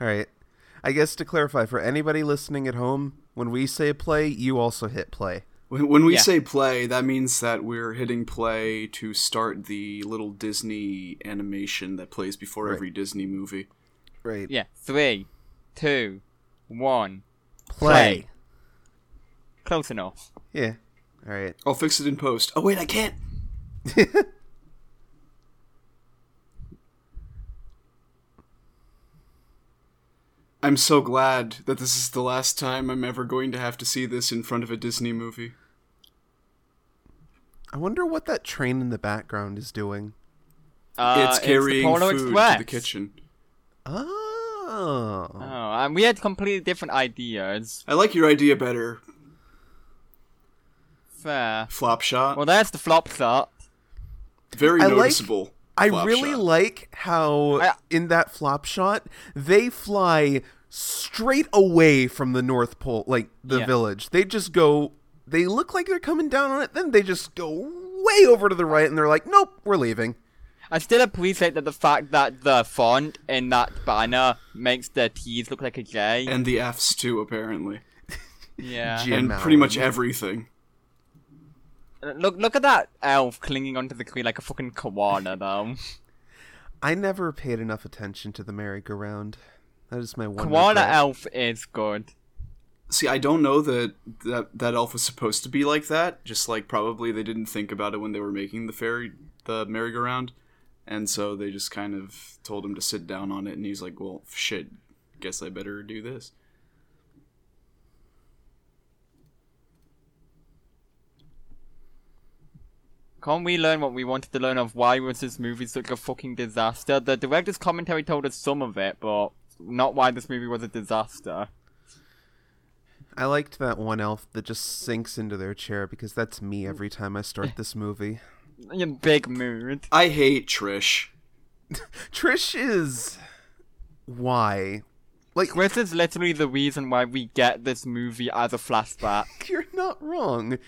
All right. I guess to clarify for anybody listening at home, when we say play, you also hit play. When, when we Yeah. say play, that means that we're hitting play to start the little Disney animation that plays before Right. every Disney movie. Right. Yeah. Three, two, one. Play. Close enough. Yeah. All right. I'll fix it in post. Oh wait, I can't. I'm so glad that this is the last time I'm ever going to have to see this in front of a Disney movie. I wonder what that train in the background is doing. Uh, it's the carrying Polar food Express. to the kitchen. Oh. Oh, and we had completely different ideas. I like your idea better, Fair. flop shot. Well, there's the flop shot. Very I like- noticeable. I really shot. like how I- in that flop shot they fly straight away from the North Pole, like the Yeah. village. They just go. They look like they're coming down on it, then they just go way over to the right, and they're like, "Nope, we're leaving." I still appreciate that the fact that the font in that banner makes the T's look like a J. and the Fs too, apparently, yeah. J- and Malin. pretty much everything. Look, look at that elf clinging onto the tree like a fucking koala, though. I never paid enough attention to the merry-go-round. That is my one. koala regret. elf is good. See, I don't know that that that elf was supposed to be like that. Just like probably they didn't think about it when they were making the fairy the merry-go-round, and so they just kind of told him to sit down on it, and he's like, "Well, shit, guess I better do this." Can't we learn what we wanted to learn of why was this movie such a fucking disaster? The director's commentary told us some of it, but not why this movie was a disaster. I liked that one elf that just sinks into their chair because that's me every time I start this movie. In big mood. I hate Trish. Trish is why? Like Chris is literally the reason why we get this movie as a flashback. you're not wrong.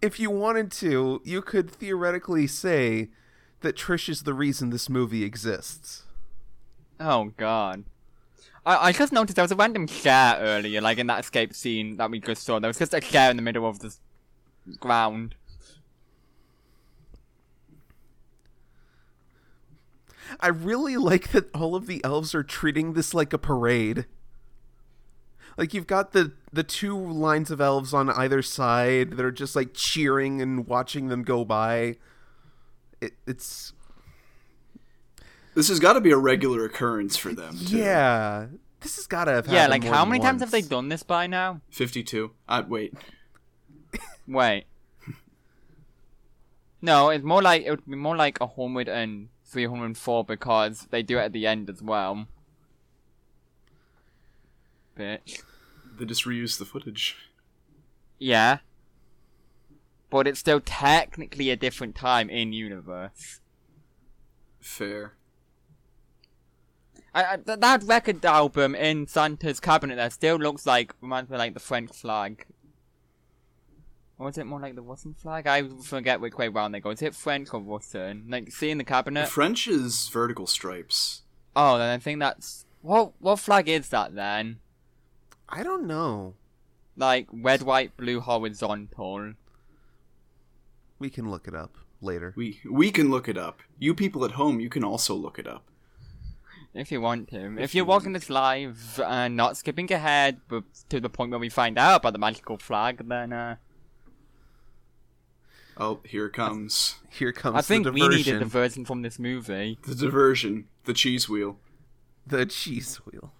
If you wanted to, you could theoretically say that Trish is the reason this movie exists. Oh god. I, I just noticed there was a random chair earlier, like in that escape scene that we just saw. There was just a chair in the middle of the ground. I really like that all of the elves are treating this like a parade. Like you've got the the two lines of elves on either side that are just like cheering and watching them go by. It, it's This has got to be a regular occurrence for them. Too. yeah. This has got to have Yeah, like more how than many times have they done this by now? fifty-two. Uh, wait, Wait. No, it's more like it would be more like a hundred and three hundred and four because they do it at the end as well. Bitch. they just reuse the footage. Yeah. But it's still technically a different time in universe. Fair. I, I, that record album in Santa's cabinet there still looks like reminds me of, like the French flag. Or is it more like the Russian flag? I forget which way round they go. Is it French or Russian? Like, see in the The cabinet. French is vertical stripes. Oh, then I think that's what. What flag is that then? I don't know. Like red, white, blue, horizontal. We can look it up later. We we can look it up. You people at home, you can also look it up. If you want to. If you're watching this live and not skipping ahead, but to the point where we find out about the magical flag, then uh, Oh, here comes Here comes I think the we diversion. needed a diversion from this movie. the diversion, the cheese wheel, the cheese wheel.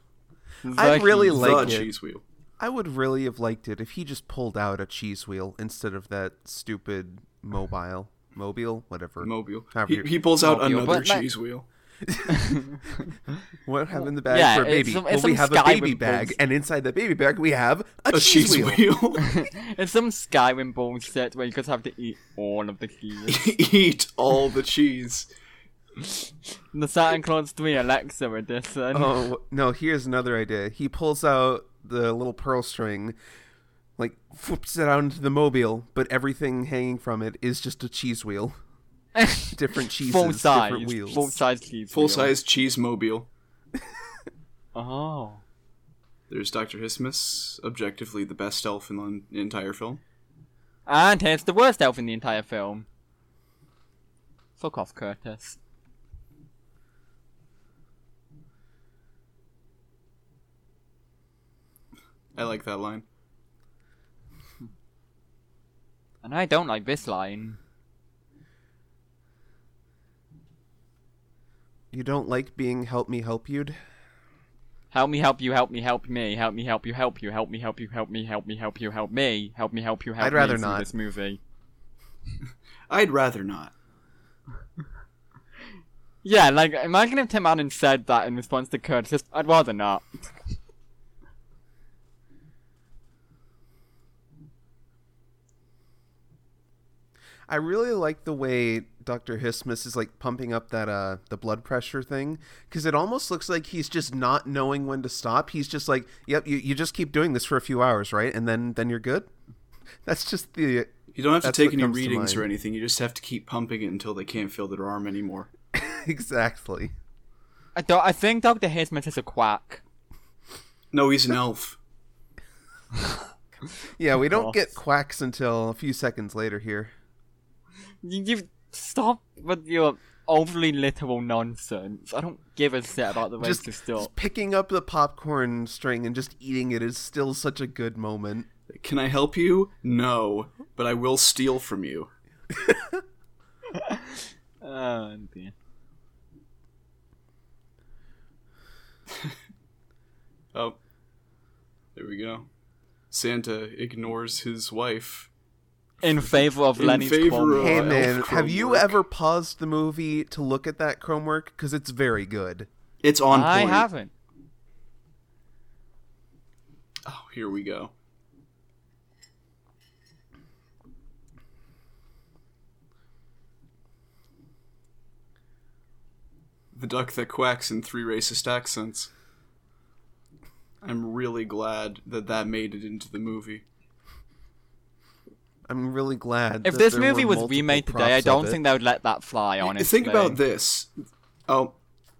I really keys. like the it. cheese wheel. I would really have liked it if he just pulled out a cheese wheel instead of that stupid mobile, mobile, whatever. Mobile. However He, he pulls out Mobile, another but like- cheese wheel. what have in the bag Yeah, for a baby? some- well, we have a baby bag, balls. and inside that baby bag we have a, A cheese, cheese wheel. wheel. it's some Skyrim bullshit where you just have to eat all of the keys. Eat all the cheese. the Santa Claus 3 Alexa edition. Oh no! Here's another idea. He pulls out the little pearl string, like flips it out into the mobile, but everything hanging from it is just a cheese wheel. Different cheeses, full size. different wheels. Full size cheese. Full wheel. size cheese mobile. Oh. There's Dr. Hismus, objectively the best elf in the entire film. And here's the worst elf in the entire film. Fuck off, Curtis. I like that line. And I don't like this line. You don't like being help me help you'd? Help me, help you, help me, help me, help me, help you, help you, help me, help you, help me, help me, help you, help me, help me, help you, help me. I'd me rather not. this movie. I'd rather not. Yeah, like imagine if Tim Allen said that in response to Curtis. Just, I'd rather not. I really like the way Dr. Hismus is like pumping up that uh the blood pressure thing because it almost looks like he's just not knowing when to stop. He's just like, "Yep, you, you just keep doing this for a few hours, right? And then then you're good." That's just the You don't have to take any readings or anything. You just have to keep pumping it until they can't feel their arm anymore. exactly. I don't. I think Doctor Hismus is a quack. No, he's an elf. Yeah, we don't get quacks until a few seconds later here. You, you stop with your overly literal nonsense. I don't give a shit about the Just, racist stuff. just picking up the popcorn string and just eating it is still such a good moment. Can I help you? No, but I will steal from you. Oh dear. Oh, there we go. Santa ignores his wife. In favor of In Lenny's favor of- Hey man, have you work. ever paused the movie to look at that chrome work? Because it's very good. It's on point. I haven't. Oh, here we go. The duck that quacks in three racist accents. I'm really glad that that made it into the movie. I'm really glad. If that this there movie were was remade today, I don't it. think they would let that fly. Honestly, Think about this. Oh,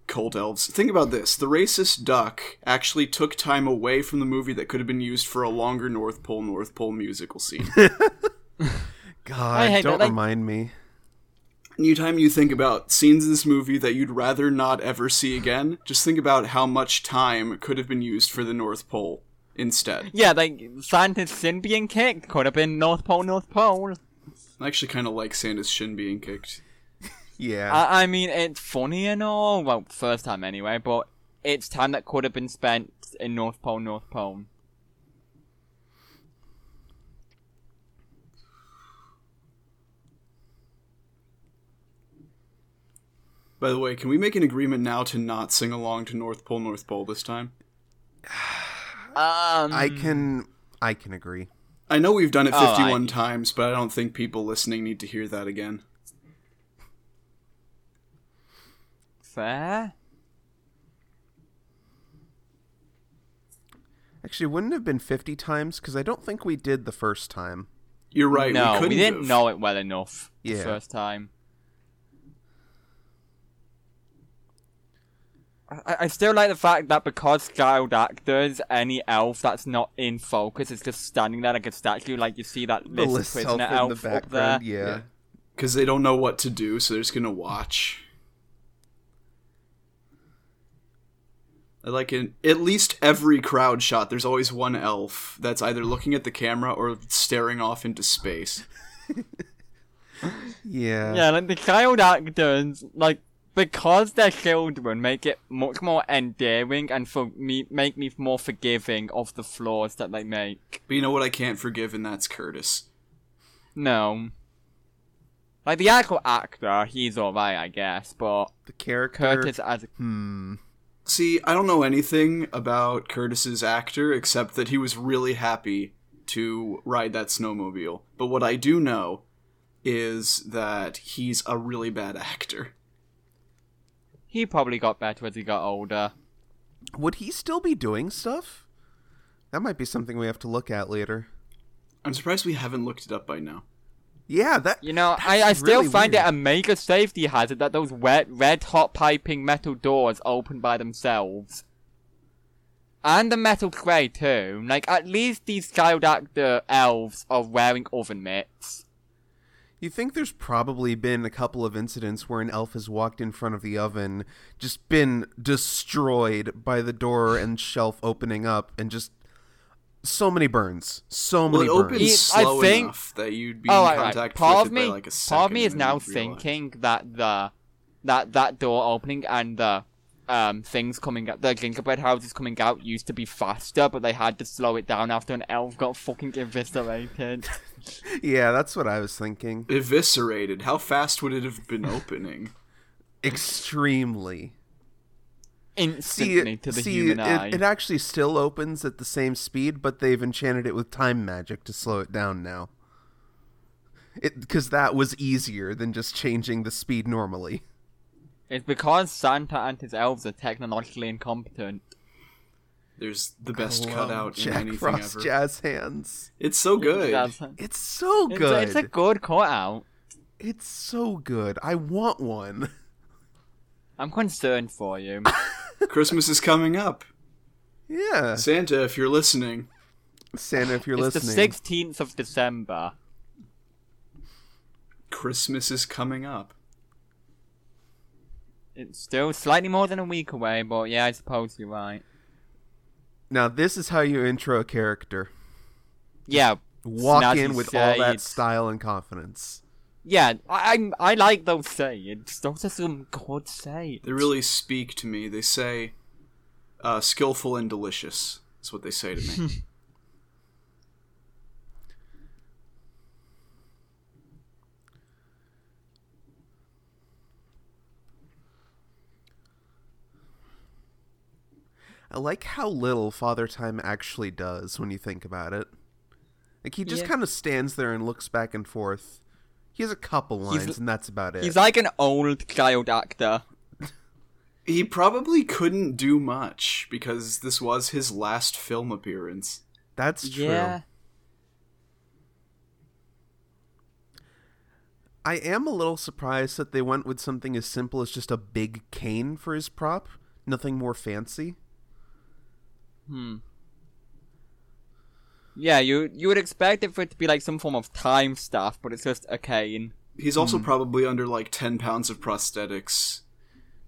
cold elves. Think about this. The racist duck actually took time away from the movie that could have been used for a longer North Pole North Pole musical scene. God, don't that, remind me. Anytime you think about scenes in this movie that you'd rather not ever see again, just think about how much time could have been used for the North Pole instead. Yeah, like Santa's shin being kicked could have been North Pole, North Pole. I actually kind of like Santa's shin being kicked. Yeah, I, I mean, it's funny and all. Well, first time anyway, but it's time that could have been spent in North Pole, North Pole. By the way, can we make an agreement now to not sing along to North Pole North Pole this time? Um, I can, I can agree. I know we've done it Oh, 51 I- times, but I don't think people listening need to hear that again. fair. Actually, wouldn't it have been 50 times because I don't think we did the first time. You're right. no, we, we, couldn't didn't have. know it well enough the first time. I, I still like the fact that because child actors, any elf that's not in focus is just standing there like a statue, like you see that The list list elf prisoner in the up there. background, yeah. Because they don't know what to do, so they're just gonna watch. I like in at least every crowd shot. There's always one elf that's either looking at the camera or staring off into space. yeah, Yeah, like the child actors, like because they're children, make it much more endearing and for me make me more forgiving of the flaws that they make. But you know what I can't forgive, and that's Curtis. No. Like the actual actor, he's alright, I guess, but The character. Curtis as a Hmm. See, I don't know anything about Curtis's actor except that he was really happy to ride that snowmobile. But what I do know is that he's a really bad actor. He probably got better as he got older. Would he still be doing stuff? That might be something we have to look at later. I'm surprised we haven't looked it up by now. Yeah, that. You know, I, I still really find weird. it a major safety hazard that those red, red hot piping metal doors open by themselves. And the metal tray too. Like at least these child actor elves are wearing oven mitts. You think there's probably been a couple of incidents where an elf has walked in front of the oven, just been destroyed by the door and shelf opening up, and just so many burns, so Well, many it burns. opens He- I slow think- enough that you'd be Oh, in right, right. contact Part with of it me, by like a part of me is now thinking that the that that door opening and the um things coming out, the gingerbread houses coming out used to be faster, but they had to slow it down after an elf got fucking eviscerated. yeah, that's what I was thinking. Eviscerated. How fast would it have been opening? Extremely. Instantly See, to the see, human eye. it, it actually still opens at the same speed, but they've enchanted it with time magic to slow it down now. It because that was easier than just changing the speed normally. It's because Santa and his elves are technologically incompetent. There's the best I love cutout in Jack anything Frost ever. jazz hands. It's so good. That's- It's so It's, good. a, it's a good cutout. It's so good. I want one. I'm concerned for you. Christmas is coming up. Yeah, Santa, if you're listening, Santa, if you're it's listening. the 16th of December. Christmas is coming up. It's still slightly more than a week away, but yeah, I suppose you're right. Now this is how you intro a character. Yeah, Walk snazzy in with all that style and confidence. Yeah, I I, I like those sayings. Those are some good sayings. They really speak to me. They say, uh, skillful and delicious. Is what they say to me. I like how little Father Time actually does when you think about it. Like he just Yeah. kind of stands there and looks back and forth. He has a couple He's- lines, and that's about it. He's like an old child actor. he probably couldn't do much because this was his last film appearance. that's true. Yeah. I am a little surprised that they went with something as simple as just a big cane for his prop. Nothing more fancy. Hmm. Yeah, you you would expect it for it to be like some form of time stuff, but it's just a cane. He's also probably under like 10 pounds of prosthetics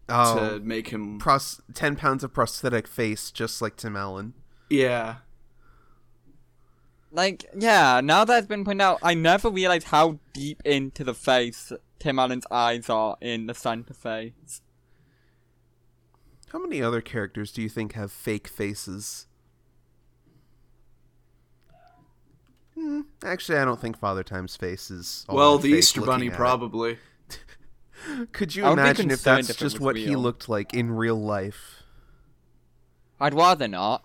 Oh, to make him. pros- ten pounds of prosthetic face, just like Tim Allen. yeah. Like, yeah, now that it's been pointed out, I never realized how deep into the face Tim Allen's eyes are in the Santa face. How many other characters do you think have fake faces? Hmm, actually, I don't think Father Time's face is. all Well, the Easter Bunny probably. Could you I would be imagine if that's if just was what he looked like in real life? I'd rather not.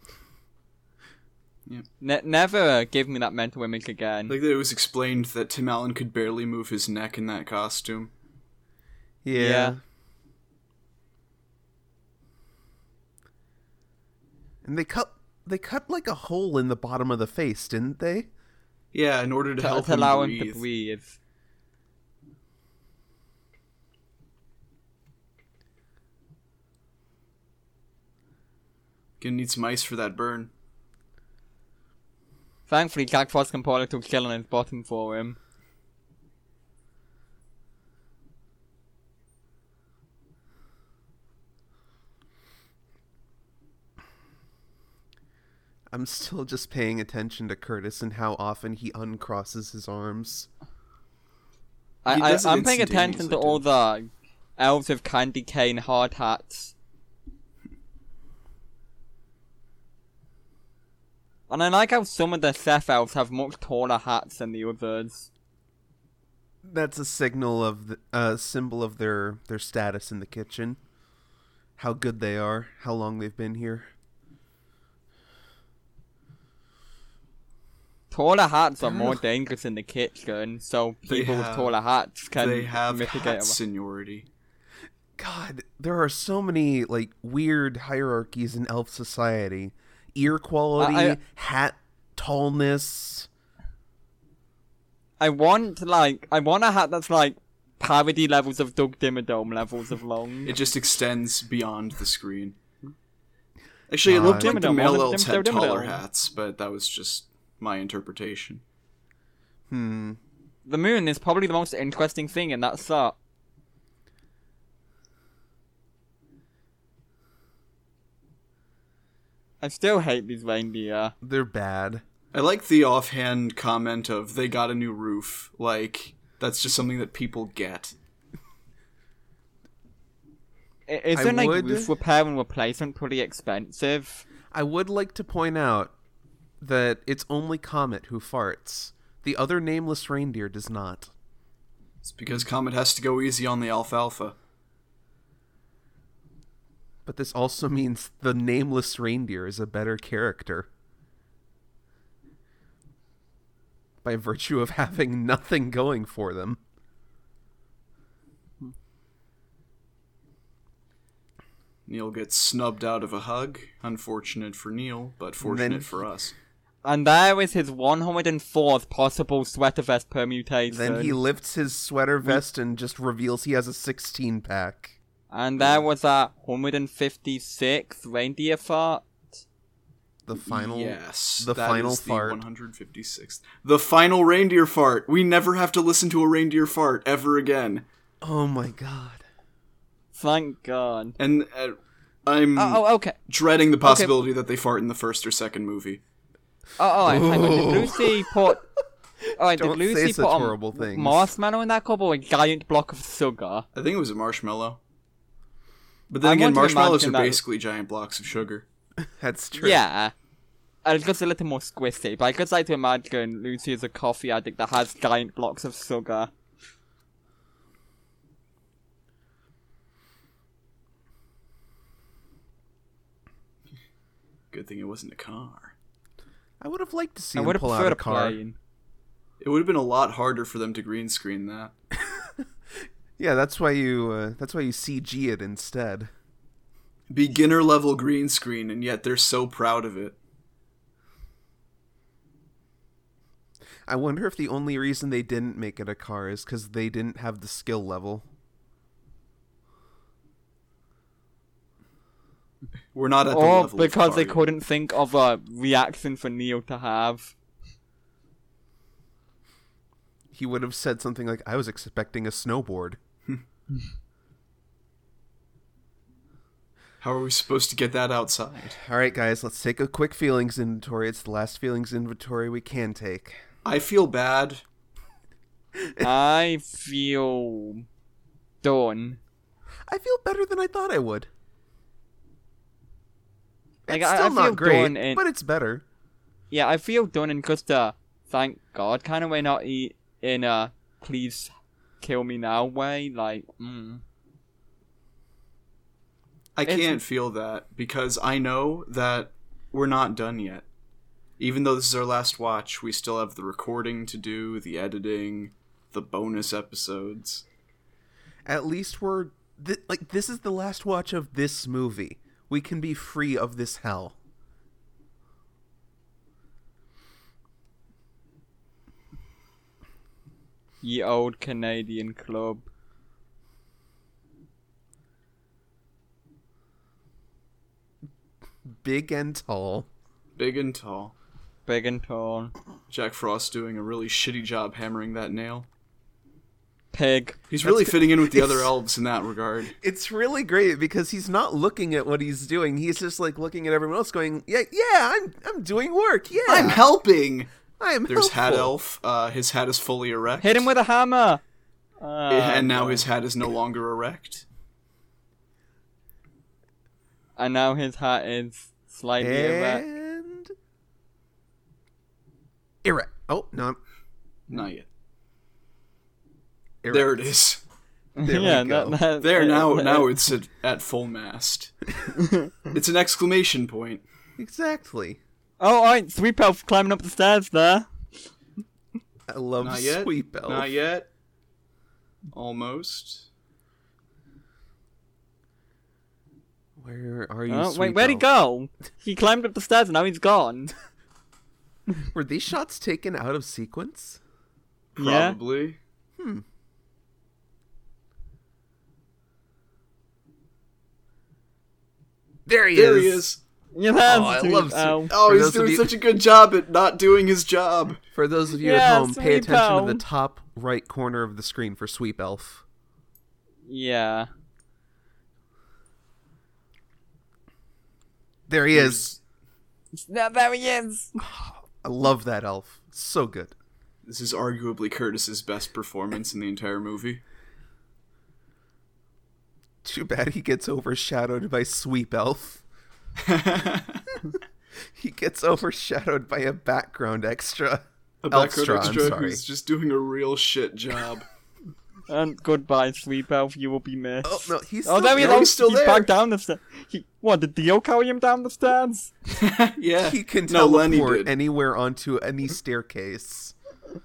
Yeah. Ne- never give me that mental image again. Like it was explained that Tim Allen could barely move his neck in that costume. Yeah. Yeah. And they cut they cut like a hole in the bottom of the face, didn't they? Yeah, in order to, to, help to allow him him breathe. to breathe. Gonna need some ice for that burn. Thankfully, Jack Frost can pull a little chill on his bottom for him. I'm still just paying attention to Curtis and how often he uncrosses his arms. I, I, I'm paying attention to all the elves with candy cane hard hats. And I like how some of the Seth elves have much taller hats than the others. That's a signal of the, a symbol of their their status in the kitchen. How good they are, how long they've been here. Taller hats are more dangerous in the kitchen, so They people with taller hats can they have mitigate. hat seniority. God, there are so many like weird hierarchies in elf society. Ear quality, I- hat tallness. I want like I want a hat that's like parody levels of Doug Dimmadome levels of long. It just extends beyond the screen. Actually, it looked God. like the Dimmadome, male elves them had Dimmadome. taller hats, but that was just my interpretation. Hmm. The moon is probably the most interesting thing in that set. I still hate these reindeer. They're bad. I like the offhand comment of they got a new roof. Like that's just something that people get. I- Isn't like would- roof repair and replacement pretty expensive? I would like to point out that it's only Comet who farts. The other nameless reindeer does not. It's because Comet has to go easy on the alfalfa. But this also means the nameless reindeer is a better character. By virtue of having nothing going for them. Neil gets snubbed out of a hug. Unfortunate for Neil, but fortunate Then- for us. And there is his 104th possible sweater vest permutation. Then he lifts his sweater vest and just reveals he has a 16 pack. And there was that 156th reindeer fart. The final. yes, the that final is the fart. 156th. The final reindeer fart. We never have to listen to a reindeer fart ever again. Oh my god. Thank God. And uh, I'm Oh, oh, okay. dreading the possibility that they fart in the first or second movie. Oh, oh all right. Hang on. Did Lucy put? Oh, all right. Don't did say Lucy such put horrible a things. marshmallow in that cup or a giant block of sugar? I think it was a marshmallow. But then I again, want to marshmallows are imagine that- basically giant blocks of sugar. That's true. Yeah. And it's just a little more squishy, but I just like to imagine Lucy is a coffee addict that has giant blocks of sugar. Good thing it wasn't a car. I would have liked to see I him pull out a a car. plane. It would have been a lot harder for them to green screen that. Yeah, that's why you. Uh, that's why you CG it instead. Beginner level green screen, and yet they're so proud of it. I wonder if the only reason they didn't make it a car is because they didn't have the skill level. We're not at the Or level. because they couldn't think of a reaction for Neil to have. He would have said something like, "I was expecting a snowboard." How are we supposed to get that outside? All right, guys, let's take a quick feelings inventory. It's the last feelings inventory we can take. I feel bad. I feel done. I feel better than I thought I would. Like, It's I- still I not feel great, done in- but it's better. Yeah, I feel done and just a thank God kind of way, not e- in a please kill me now way. Like, mm. I It's- can't feel that because I know that we're not done yet. Even though this is our last watch, we still have the recording to do, the editing, the bonus episodes. At least we're th- like this is the last watch of this movie. We can be free of this hell. ye old Canadian club. Big and tall. Big and tall. Big and tall. Jack Frost doing a really shitty job hammering that nail. Pig. He's really fitting in with the other elves in that regard. It's really great because he's not looking at what he's doing. He's just like looking at everyone else, going, "Yeah, yeah, I'm, I'm doing work. Yeah, I'm helping. I'm There's Hat. Elf. Uh, his hat is fully erect. Hit him with a hammer! Uh, and now his hat is no longer erect. And now his hat is slightly erect. erect. Oh no, Not yet. Erect. There it is. There we yeah, go. That, that, There now. that- Now it's at, at full mast. it's an exclamation point. Exactly. Oh, alright, Sweep Elf climbing up the stairs there. I love Not yet. Sweep Elf. Not yet. Almost. Where are you? Oh, wait, where'd he go? He climbed up the stairs and now he's gone. Were these shots taken out of sequence? Yeah. Probably. Hmm. There he There is. he is. Yeah, that's Oh, I sweet love um, elf. Oh, For he's doing you- such a good job at not doing his job. For those of you Yeah, at home, pay Sweep attention to the top right corner of the screen for Sweep Elf. Yeah. There he is. Now there he is. I love that elf. So good. This is arguably Curtis's best performance in the entire movie. Too bad he gets overshadowed by Sweep Elf. He gets overshadowed by a background extra. A background Elfstra, extra who's just doing a real shit job. And goodbye, Sweep elf. You will be missed. Oh no, he's Oh, still there he no, Oh, he's still he's there. back down the stairs. He, what, did Dio carry him down the stairs? yeah. He can no, teleport did. anywhere onto any staircase.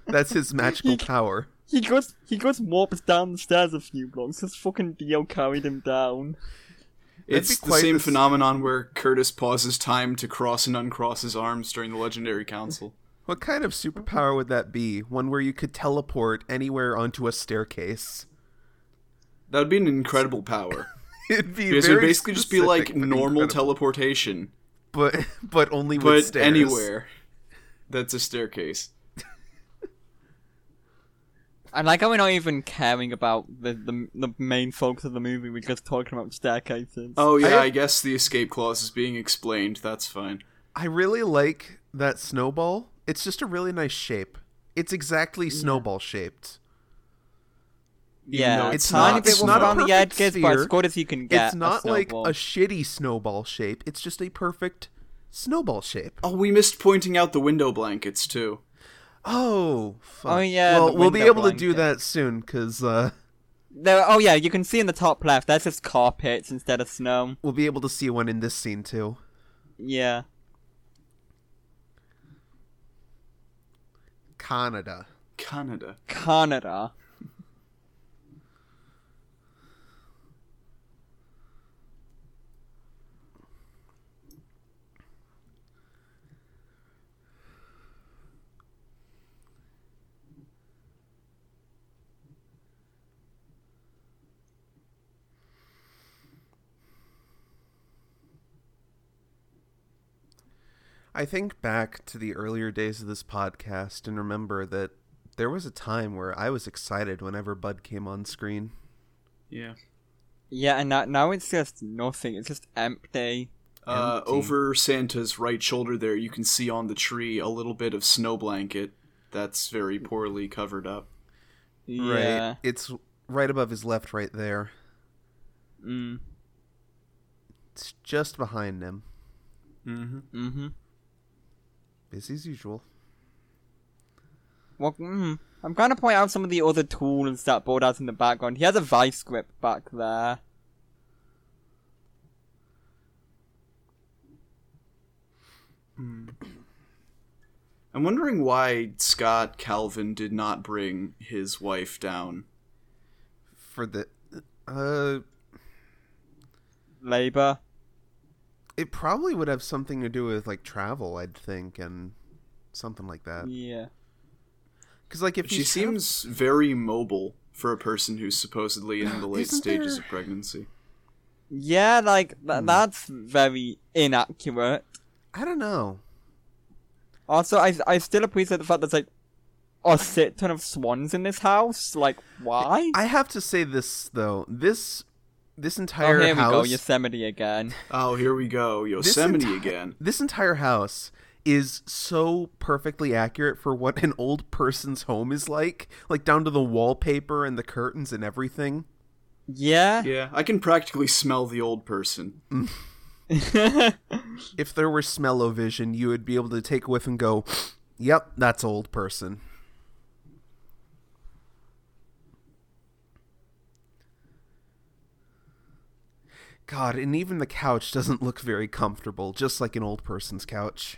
That's his magical He- power. He goes, he goes warps down the stairs a few blocks. His fucking Dio carried him down. It's the same the s- phenomenon where Curtis pauses time to cross and uncross his arms during the Legendary Council. What kind of superpower would that be? One where you could teleport anywhere onto a staircase. That would be an incredible power. It'd be Because it would basically just be like normal incredible. teleportation, but but only with but stairs. anywhere. That's a staircase. I like how we're not even caring about the, the the main focus of the movie. We're just talking about staircases. Oh yeah, I- I, guess the escape clause is being explained. That's fine. I really like that snowball. It's just a really nice shape. It's exactly snowball shaped. yeah, though it's it's not- bit it's not a around the perfect edges, but as good as you can get. it's not a like a shitty snowball shape. It's just a perfect snowball shape. Oh, we missed pointing out the window blankets too. Oh, fuck. Oh, yeah, Well, we'll be window able to do that soon because uh, There, oh yeah, you can see in the top left. That's just carpets instead of snow. we'll be able to see one in this scene too. Yeah. Canada. Canada. Canada. I think back to the earlier days of this podcast and remember that there was a time where I was excited whenever Bud came on screen. Yeah. Yeah, and now, now it's just nothing. It's just empty. Uh, Empty. over Santa's right shoulder there, you can see on the tree a little bit of snow blanket that's very poorly covered up. Yeah. Right. It's right above his left right there. Mm. It's just behind him. Mm-hmm. Mm-hmm. Busy as usual. Well, mm, I'm going to point out some of the other tools that Bud has in the background. He has a vice grip back there. I'm wondering why Scott Calvin did not bring his wife down. For the uh Labor. It probably would have something to do with like travel, I'd think, and something like that. Yeah. Cuz like if She you have- seems very mobile for a person who's supposedly in the late stages there- of pregnancy. Yeah, like, th- Hmm. that's very inaccurate. I don't know. Also, I, I still appreciate the fact that there's, like, a shit ton of swans in this house. Like, why? I have to say this though. This this entire oh, entire here we go, house Yosemite again. Oh, here we go. Yosemite enti- again. this entire house is so perfectly accurate for what an old person's home is like, like down to the wallpaper and the curtains and everything. Yeah. Yeah, I can practically smell the old person. If there were smell-o-vision, you would be able to take a whiff and go, "Yep, that's old person." God, and even the couch doesn't look very comfortable, just like an old person's couch.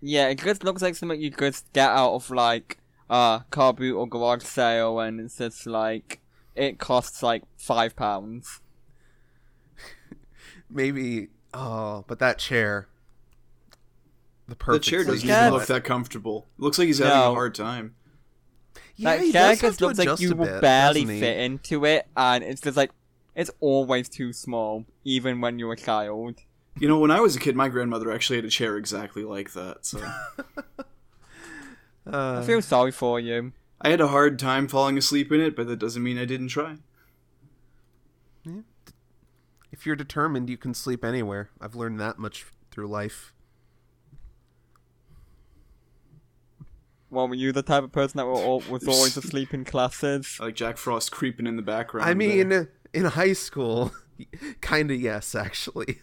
yeah, it just looks like something you could get out of, like, uh, car boot or garage sale, and it's just like, it costs, like, five pounds. Maybe, oh, but that chair. The The chair doesn't size even look that comfortable. Looks like he's having No. a hard time. Yeah, Like, he chair does have just to looks like adjust you a will bit, barely doesn't he? fit into it, and it's just like, it's always too small, even when you're a child. You know, when I was a kid, my grandmother actually had a chair exactly like that. So uh. I feel sorry for you. I had a hard time falling asleep in it, but that doesn't mean I didn't try. If you're determined, you can sleep anywhere. I've learned that much through life. Well, were you the type of person that were al- was always asleep in classes? Like Jack Frost creeping in the background. I mean, there. In high school, kind of yes, actually.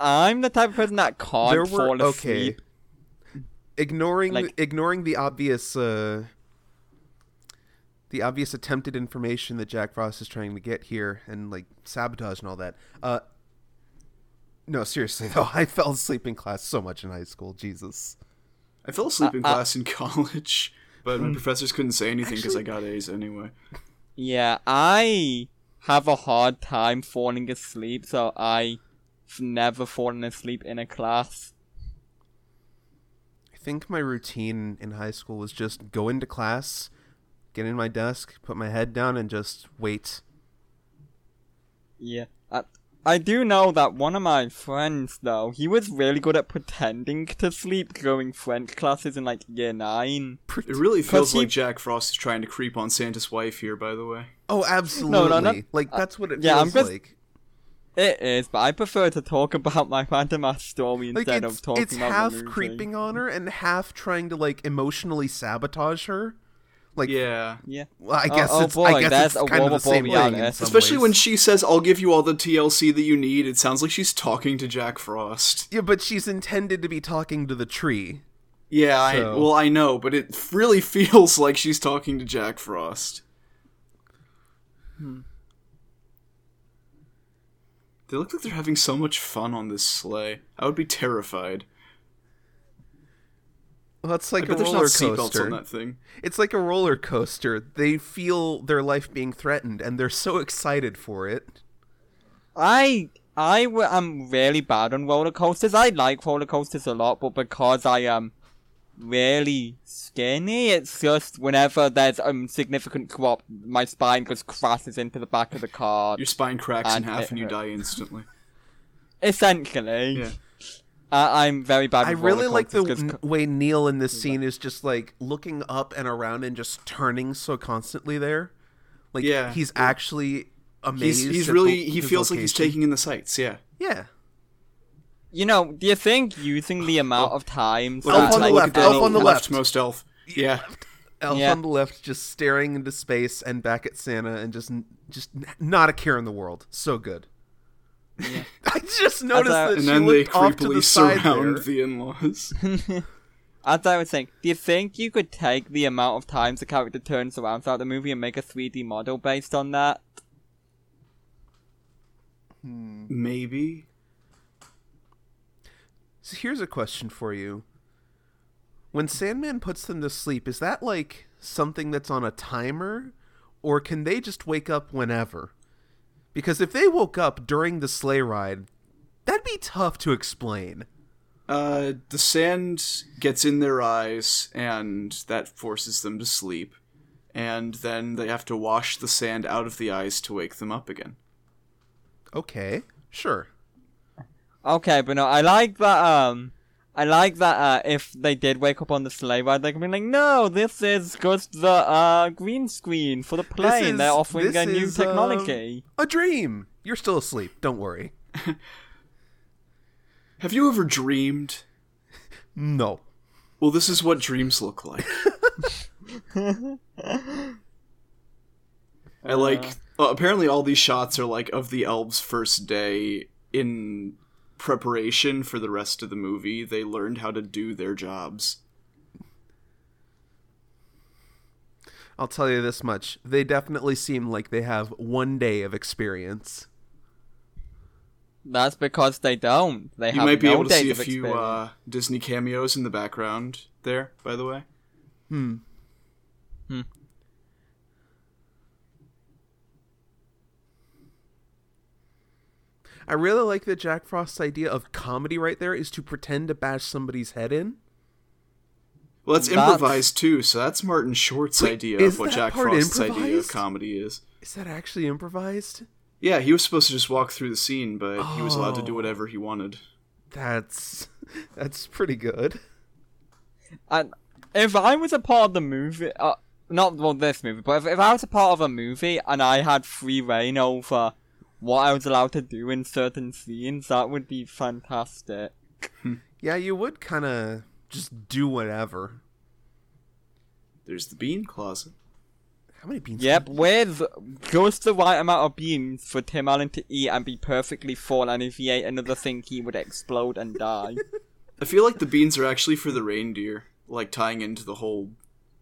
I'm the type of person that can't there fall were okay. Ignoring Like- ignoring the obvious uh the obvious attempted information that Jack Frost is trying to get here and like sabotage and all that. Uh no, seriously though, I fell asleep in class so much in high school. Jesus. I fell asleep in uh, uh, class in college, but Hmm. my professors couldn't say anything because I got A's anyway. Yeah, I have a hard time falling asleep, so I've never fallen asleep in a class. I think my routine in high school was just go into class, get in my desk, put my head down and just wait. Yeah. I, I do know that one of my friends, though, he was really good at pretending to sleep during French classes in, like, year 9. It really feels he- like Jack Frost is trying to creep on Santa's wife here. By the way, Oh, absolutely. not- like uh, that's what it yeah, I'm feels just- like. It is, but I prefer to talk about my random ass story Like instead it's of talking it's about half the movie. creeping on her and half trying to like emotionally sabotage her. Like yeah. Yeah. well, I Oh- guess oh it's boy, I guess that's it's a kind of the same thing in reality. some Especially when she says, "I'll give you all the TLC that you need." It sounds like she's talking to Jack Frost. Yeah, but she's intended to be talking to the tree. Yeah, I, well, I know, but it really feels like she's talking to Jack Frost. Hmm. They look like they're having so much fun on this sleigh. I would be terrified. Well, it's like a bet there's roller seatbelts coaster. on that thing. It's like a roller coaster. They feel their life being threatened, and they're so excited for it. I I w- am really bad on roller coasters. I like roller coasters a lot, but because I am really skinny, it's just whenever there's a um, significant drop, my spine just crashes into the back of the car. Your spine cracks in half and you hurt. die instantly. Essentially, Yeah. uh, I'm very bad. I really like the n- way Neil in this scene is just like looking up and around and just turning so constantly there. Like Yeah. he's actually amazed. He's he's at really the- he his feels like he's taking in the sights. Yeah. Yeah. You know, do you think using the amount of times Elf that, on the like, left, any- elf on the left. Leftmost elf. Yeah. Elf Yeah. on the left, just staring into space and back at Santa, and just just not a care in the world. So good. I just noticed I- that And she then they looked off to creepily the surround there. the in-laws. As I was saying, do you think you could take the amount of times the character turns around throughout the movie and make a 3D model based on that? Maybe. So here's a question for you. When Sandman puts them to sleep, is that like something that's on a timer? Or can they just wake up whenever? Because if they woke up during the sleigh ride, that'd be tough to explain. Uh, the sand gets in their eyes, and that forces them to sleep. And then they have to wash the sand out of the eyes to wake them up again. Okay, sure. Okay, but no, I like that, um, I like that, uh, if they did wake up on the sleigh ride, they could be like, no, this is just the, uh, green screen for the plane. is- They're offering a new is, technology. A dream. You're still asleep. Don't worry. Have you ever dreamed? No. Well, this is what dreams look like. I like. Uh, apparently, all these shots are like of the elves' first day in preparation for the rest of the movie. They learned how to do their jobs. I'll tell you this much. They definitely seem like they have one day of experience. That's because they don't. They You have might be no able to see a few uh, Disney cameos in the background there. By the way, Hmm. Hmm. I really like that Jack Frost's idea of comedy right there is to pretend to bash somebody's head in. well, that's That's- improvised too. So that's Martin Short's Wait, idea of what Jack part Frost's idea of comedy is. Is that actually improvised? Yeah, he was supposed to just walk through the scene, but he was allowed to do Oh. whatever he wanted. That's that's pretty good. And if I was a part of the movie, uh, not well this movie, but if, if I was a part of a movie and I had free reign over what I was allowed to do in certain scenes, that would be fantastic. Yeah, you would kind of just do whatever. There's the bean closet. How many beans? Yep, with just the right amount of beans for Tim Allen to eat and be perfectly full, and if he ate another thing, he would explode and die. I feel like the beans are actually for the reindeer, like tying into the whole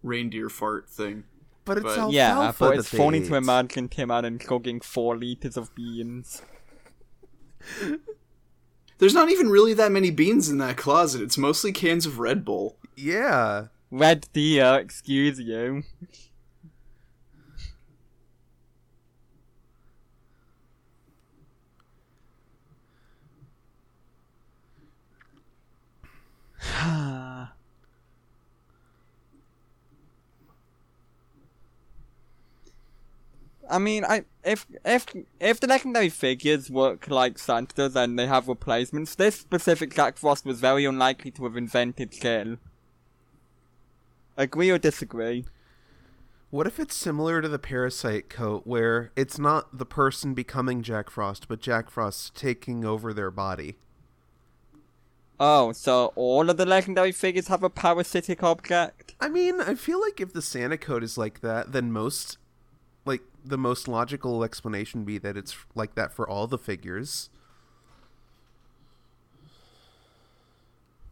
reindeer fart thing. But it's But- alfalfa yeah, but it's that funny they to ate. imagine Tim Allen cooking four liters of beans. There's not even really that many beans in that closet. It's mostly cans of Red Bull. Yeah. Red deer, excuse you. I mean, I if if if the legendary figures work like Santa does and they have replacements, this specific Jack Frost was very unlikely to have invented Kill. Agree or disagree? What if it's similar to the parasite coat, where it's not the person becoming Jack Frost, but Jack Frost taking over their body? Oh, so all of the legendary figures have a parasitic object? I mean, I feel like if the Santa coat is like that, then most, the most logical explanation be that it's like that for all the figures.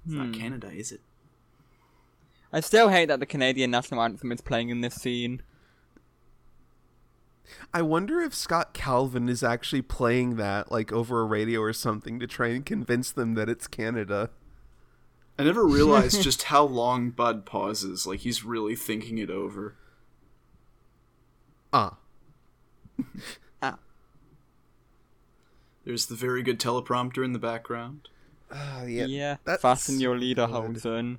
It's not Canada, is it? I still hate that the Canadian national anthem is playing in this scene. I wonder if Scott Calvin is actually playing that, like, over a radio or something to try and convince them that it's Canada. I never realized just how long Bud pauses. Like he's really thinking it over. Ah. There's the very good teleprompter in the background. Ah, Yeah, yeah. that's fasten your good. lederhosen.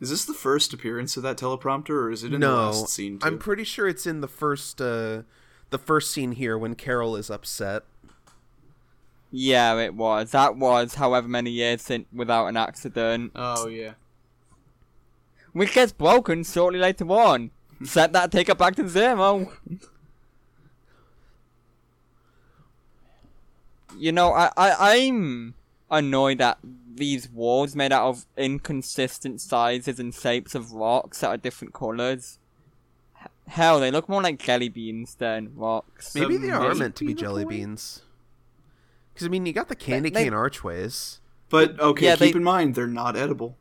Is this the first appearance of that teleprompter, or is it in the No, last scene too? I'm pretty sure it's in the first, uh, the first scene here when Carol is upset. Yeah, it was. That was however many years since without an accident. oh yeah. Which gets broken shortly later on. Set that take it back to zero. You know, I, I I'm annoyed at these walls made out of inconsistent sizes and shapes of rocks that are different colours. Hell, they look more like jelly beans than rocks. Maybe they are meant to be jelly point? beans. Because I mean, you got the candy they- cane archways. But okay, Yeah, keep they- in mind they're not edible.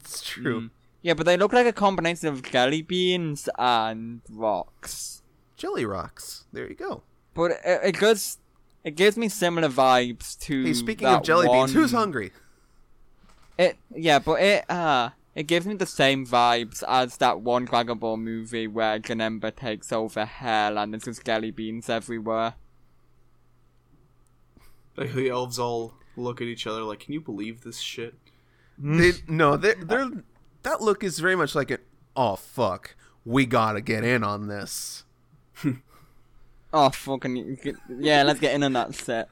It's true. Mm. Yeah, but they look like a combination of jelly beans and rocks. Jelly rocks. There you go. But it, it gives it gives me similar vibes to. Hey, speaking that of jelly beans, who's hungry? It yeah, but it uh it gives me the same vibes as that one Dragon Ball movie where Janemba takes over hell and there's just jelly beans everywhere. Like the elves all look at each other like, "Can you believe this shit?" They no, they they're that look is very much like an oh fuck, we gotta get in on this. Oh fucking yeah, let's get in on that set.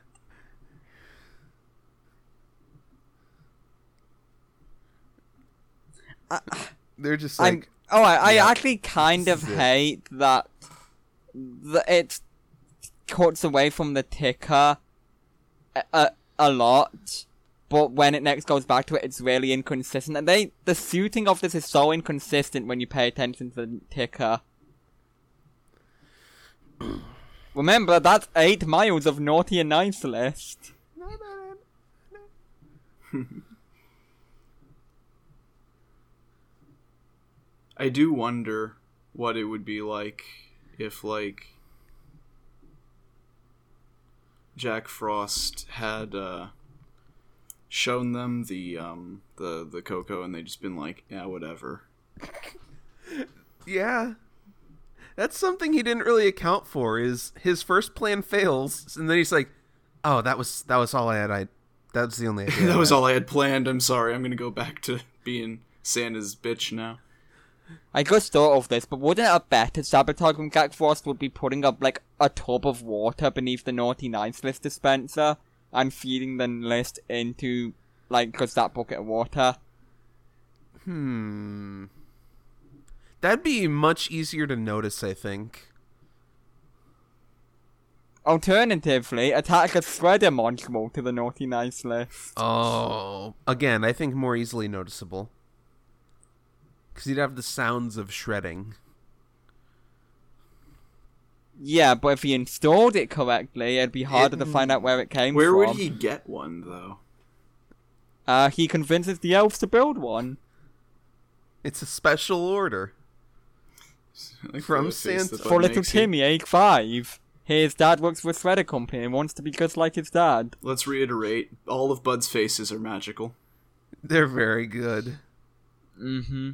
They're just I'm like oh I, I yeah, actually kind of it. hate that that it cuts away from the ticker a, a, a lot but when it next goes back to it it's really inconsistent. And they the shooting of this is so inconsistent when you pay attention to the ticker. Remember that's eight miles of naughty and nice list. I do wonder what it would be like if like Jack Frost had uh shown them the um the the cocoa and they just been like, yeah, whatever. yeah. That's something he didn't really account for. Is his first plan fails, and then he's like, "Oh, that was that was all I had. I that was the only idea. that I was all I had planned. I'm sorry. I'm going to go back to being Santa's bitch now. I just thought of this, but wouldn't a better sabotage from Jack Frost would be putting up like a tub of water beneath the naughty nice list dispenser and feeding the list into like just that bucket of water? Hmm. That'd be much easier to notice, I think. Alternatively, attach a shredder module to the naughty nice list. Oh. Again, I think more easily noticeable. Because you'd have the sounds of shredding. Yeah, but if he installed it correctly, it'd be harder to find out where it came Where from. would he get one though? Uh, he convinces the elves to build one. It's a special order. Like From Santa. For little. Timmy, age five. His dad works for a shredder company and wants to be just like his dad. Let's reiterate: all of Bud's faces are magical. They're very good. Mm-hmm.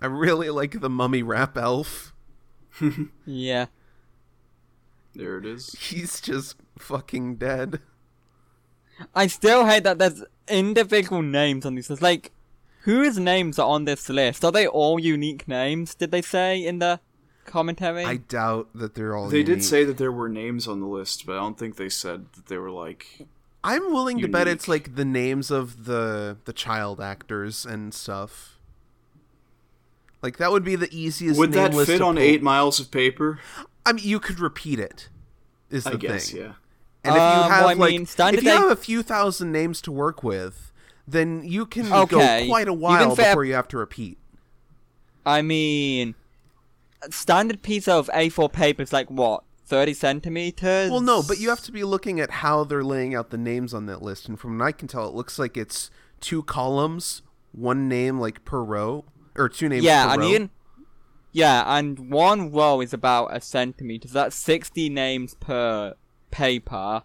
I really like the mummy rap elf. Yeah. There it is. He's just fucking dead. I still hate that there's individual names on this list. Like, whose names are on this list? Are they all unique names? Did they say in the commentary? I doubt that they're all. They did say that there were names on the list, but I don't think they said that they were like. I'm willing to bet it's like the names of the the child actors and stuff. Like that would be the easiest. Would that list fit to on pull. eight miles of paper? I mean, you could repeat it. Is the I guess, thing. yeah. And if you Um, have well, like, mean, if you day- have a few thousand names to work with, then you can Okay, go quite a while fit a- before you have to repeat. I mean, a standard piece of A4 paper is like what, thirty centimeters? Well, no, but you have to be looking at how they're laying out the names on that list, and from what I can tell, it looks like it's two columns, one name like per row, or two names Yeah, per and row. even yeah, and one row is about a centimeter. So that's sixty names per paper.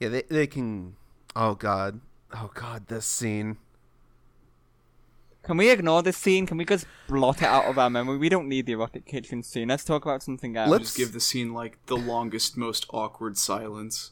Yeah, they they can. Oh god, oh god, this scene. Can we ignore this scene? Can we just blot it out of our memory? We don't need the erotic kitchen scene. Let's talk about something else. Let's- Just give the scene like the longest, most awkward silence.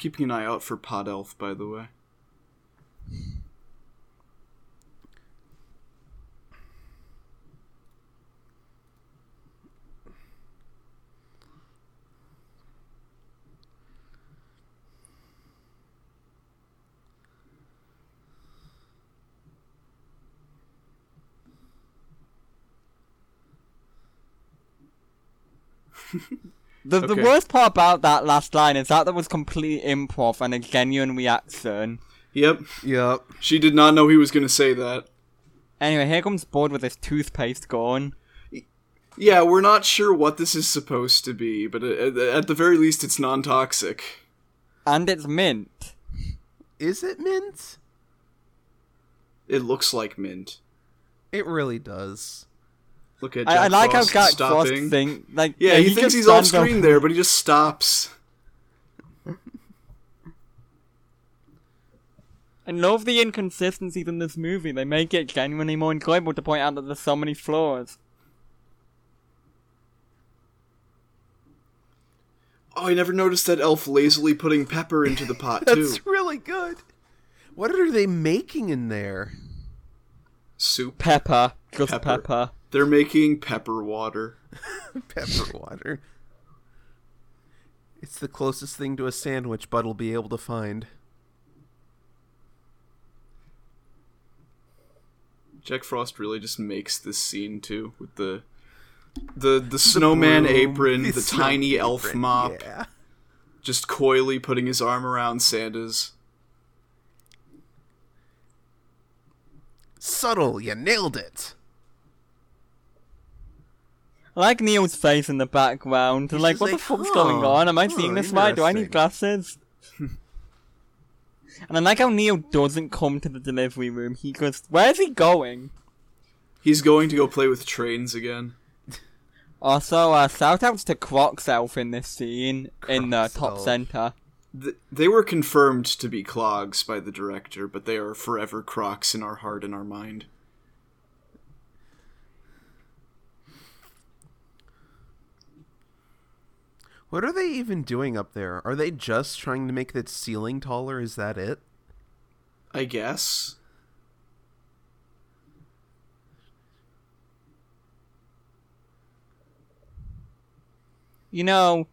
Keeping an eye out for Pod Elf, by the way. The, the worst part about that last line is that there was complete improv and a genuine reaction. Yep, Yep. she did not know he was going to say that. Anyway, here comes Bud with his toothpaste gone. Yeah, we're not sure what this is supposed to be, but at, at the very least, it's non toxic. And it's mint. Is it mint? It looks like mint. It really does. Look at I, I Jack like how Frost Jack stopping. Frost think like yeah, he, thinks he's off stands up- screen there, but he just stops. I love the inconsistencies in this movie. They make it genuinely more enjoyable to point out that there's so many flaws. Oh, I never noticed that elf lazily putting pepper into the pot too. That's really good. What are they making in there? Soup. Pepper, just Pepper. pepper. They're making pepper water. pepper water. It's the closest thing to a sandwich Bud'll be able to find. Jack Frost really just makes this scene too with the the the snowman apron, the, the tiny elf mop. Yeah. Just coyly putting his arm around Santa's. Subtle, you nailed it. I like Neil's face in the background. He's like, what like, the fuck's going on? Am I seeing this right? Do I need glasses? and I like how Neil doesn't come to the delivery room. He goes, where's he going? He's going to go play with trains again. Also, uh, shout outs to Crocs Elf in this scene in the top Elf. center. Th- they were confirmed to be clogs by the director, but they are forever crocs in our heart and our mind. What are they even doing up there? Are they just trying to make the ceiling taller? Is that it? I guess. You know,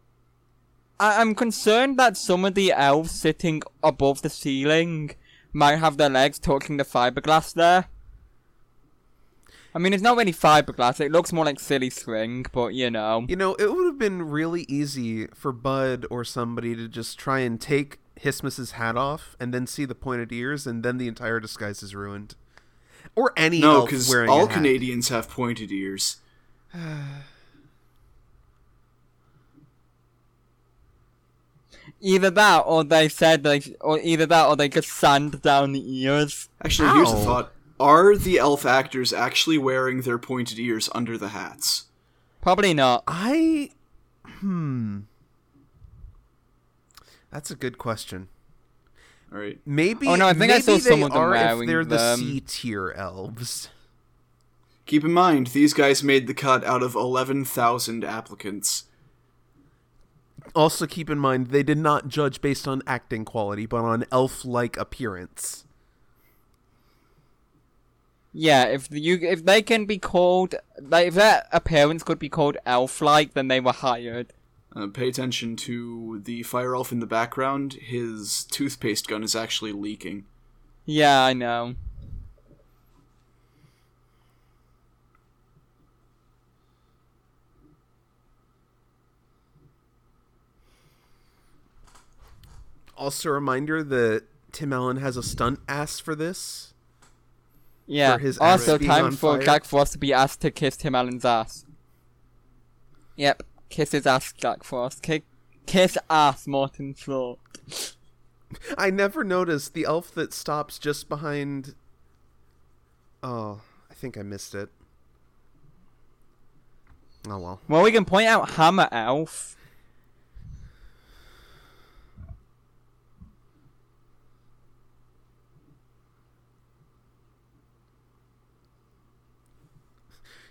I- I'm concerned that some of the elves sitting above the ceiling might have their legs touching the fiberglass there. I mean, it's not really fiberglass, it looks more like silly string, but you know. You know, it would have been really easy for Bud or somebody to just try and take Hismus's hat off and then see the pointed ears, and then the entire disguise is ruined. Or any No, because all a hat. Canadians have pointed ears. Either that, or they said they, or either that, or they just sand down the ears. Actually, here's a thought. Are the elf actors actually wearing their pointed ears under the hats? Probably not. I. Hmm. That's a good question. All right. Maybe. Oh, no, I think I saw they some of them are if they're the. C tier elves. Keep in mind, these guys made the cut out of 11,000 applicants. Also, keep in mind they did not judge based on acting quality, but on elf-like appearance. Yeah, if you if they can be called, like, if their appearance could be called elf-like, then they were hired. Uh, pay attention to the fire elf in the background. His toothpaste gun is actually leaking. Yeah, I know. Also, a reminder that Tim Allen has a stunt ass for this. Yeah. Also, time for. Jack Frost to be asked to kiss Tim Allen's ass. Yep, kiss his ass, Jack Frost. Kick, kiss ass, Martin Short. I never noticed the elf that stops just behind. Oh, I think I missed it. Oh well. Well, we can point out Hammer Elf.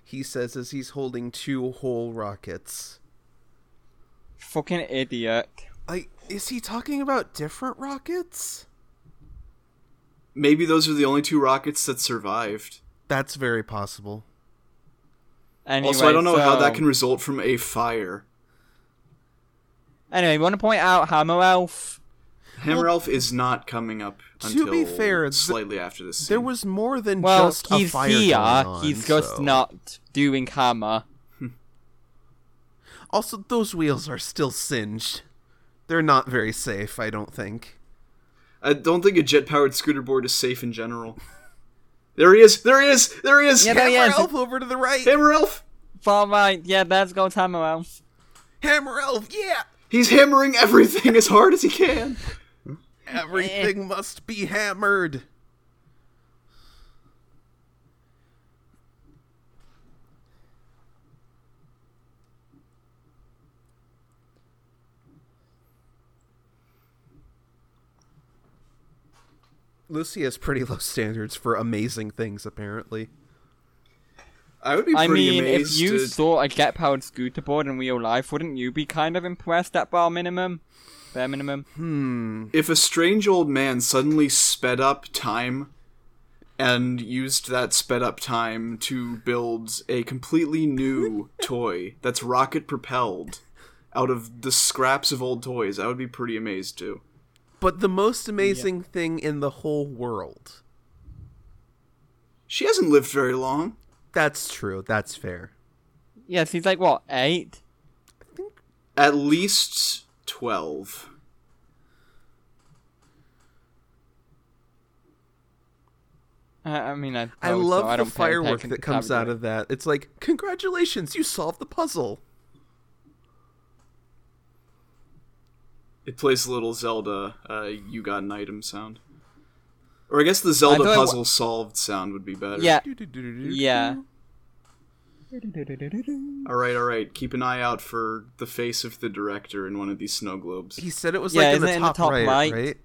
He says as he's holding two whole rockets. Fucking idiot. I is he talking about different rockets? Maybe those are the only two rockets that survived. That's very possible. Anyway, also, I don't know how that can result from a fire. Anyway, we want to point out Hammer Elf. Hammer Well, Elf is not coming up to until be fair, th- slightly after this. Scene. There was more than Well, just a he's fire here. going on, he's just not doing Hammer. Also, those wheels are still singed. They're not very safe, I don't think. I don't think a jet-powered scooter board is safe in general. There he is! There he is! There he is! Yeah, Hammer is. Elf over to the right. Hammer Elf! Far right. Yeah, there's goes Hammer Elf. Hammer Elf, yeah. He's hammering everything as hard as he can. Everything eh. must be hammered. Lucy has pretty low standards for amazing things, apparently. I would be pretty I mean, if you to- saw a get powered scooter board in real life, wouldn't you be kind of impressed at bar minimum? Bare minimum. Hmm. if a strange old man suddenly sped up time and used that sped up time to build a completely new toy that's rocket propelled out of the scraps of old toys, I would be pretty amazed too. But the most amazing thing in the whole world. She hasn't lived very long. That's true. That's fair. Yes, he's like what eight? I think At least 12. I, I mean, I, I suppose so. love I the don't firework that comes out of that. It's like, congratulations, you solved the puzzle. It plays a little Zelda. Uh, you got an item sound. Or I guess the Zelda thought it wa- puzzle solved sound would be better. Yeah, yeah. All right, all right. Keep an eye out for the face of the director in one of these snow globes. He said it was Yeah, like in the, it in the top top right, right? right?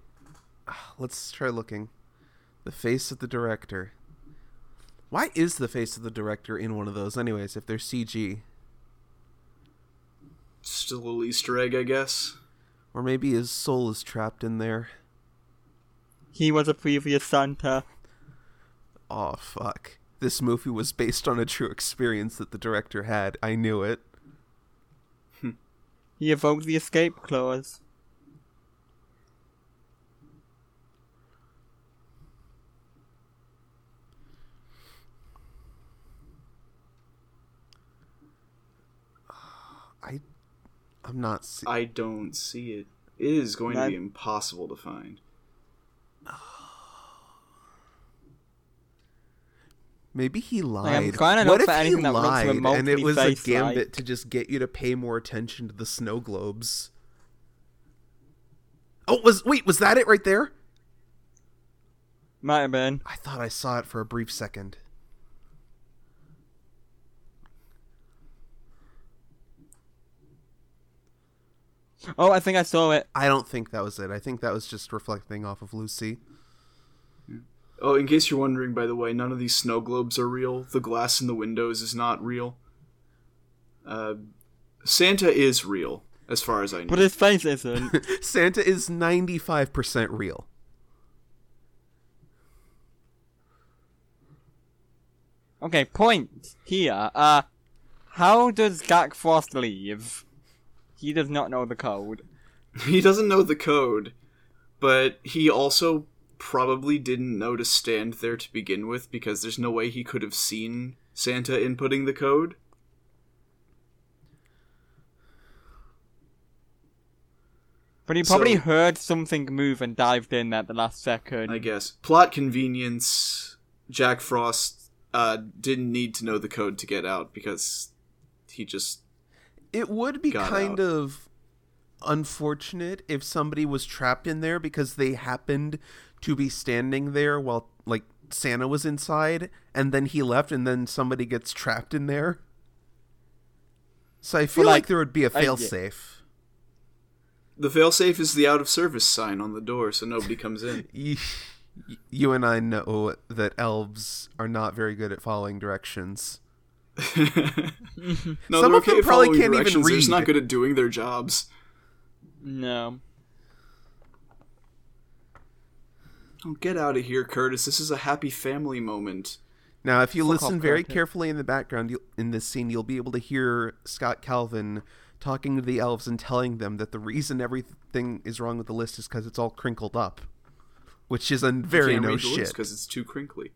Ah, Let's try looking. The face of the director. Why is the face of the director in one of those, anyways? If they're CG, Just a little Easter egg, I guess. or maybe his soul is trapped in there. He was a previous Santa. Oh fuck! This movie was based on a true experience that the director had. I knew it. He evoked the escape clause. I, I'm not. See- I don't see it. It is going to be impossible to find. Ah. Maybe he lied I'm lied. trying what if he lied and it was a gambit to just get you to pay more attention to the snow globes? Oh, was wait, was that it right there? Might have been. I thought I saw it for a brief second. Oh, I think I saw it. I don't think that was it. I think that was just reflecting off of Lucy. Oh, in case you're wondering, by the way, none of these snow globes are real. The glass in the windows is not real. Uh, Santa is real, as far as I know. But his face isn't. Santa is 95% real. okay, point here. Uh, how does Jack Frost leave? He does not know the code. He doesn't know the code, but he also probably didn't know to stand there to begin with because there's no way he could have seen Santa inputting the code. But he probably So- heard something move and dived in at the last second. I guess. Plot convenience. Jack Frost uh, didn't need to know the code to get out because he just. It would be Got kind out. of unfortunate if somebody was trapped in there because they happened to be standing there while like Santa was inside and then he left and then somebody gets trapped in there. So I feel like, like, there would be a failsafe. The failsafe is the out of service sign on the door so nobody comes in. Y- You and I know that elves are not very good at following directions. no, Some of okay them probably can't even read. They're just not good at doing their jobs. No. Oh, get out of here, Curtis. This is a happy family moment. Now, if you Fuck listen off, very Curtis. carefully in the background you in this scene, you'll be able to hear Scott Calvin talking to the elves and telling them that the reason everything is wrong with the list is because it's all crinkled up, which is a very no shit. because it's too crinkly.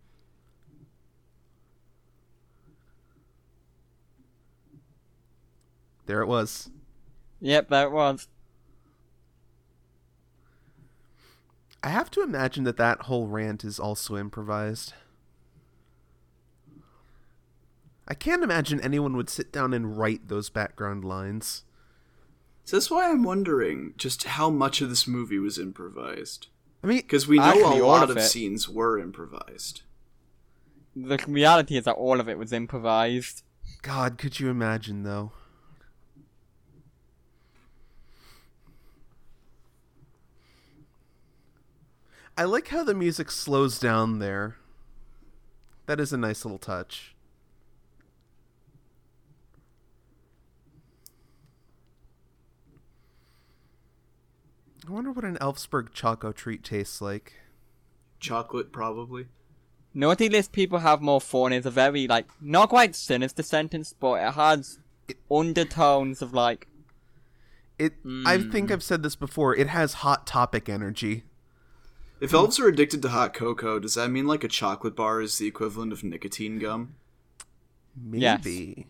There it was. Yep, that was. I have to imagine that that whole rant is also improvised. I can't imagine anyone would sit down and write those background lines. So that's why I'm wondering just how much of this movie was improvised. I mean, Because we know a lot of of scenes were improvised. The reality is that all of it was improvised. God, could you imagine though? I like how the music slows down there. That is a nice little touch. I wonder what an Elfsberg Choco treat tastes like. Chocolate, probably. Naughty list people have more fun is a very like not quite sinister sentence, but it has undertones of like It. I hmm. think I've said this before. It has hot topic energy. If elves are addicted to hot cocoa, does that mean like a chocolate bar is the equivalent of nicotine gum? Yes. Maybe.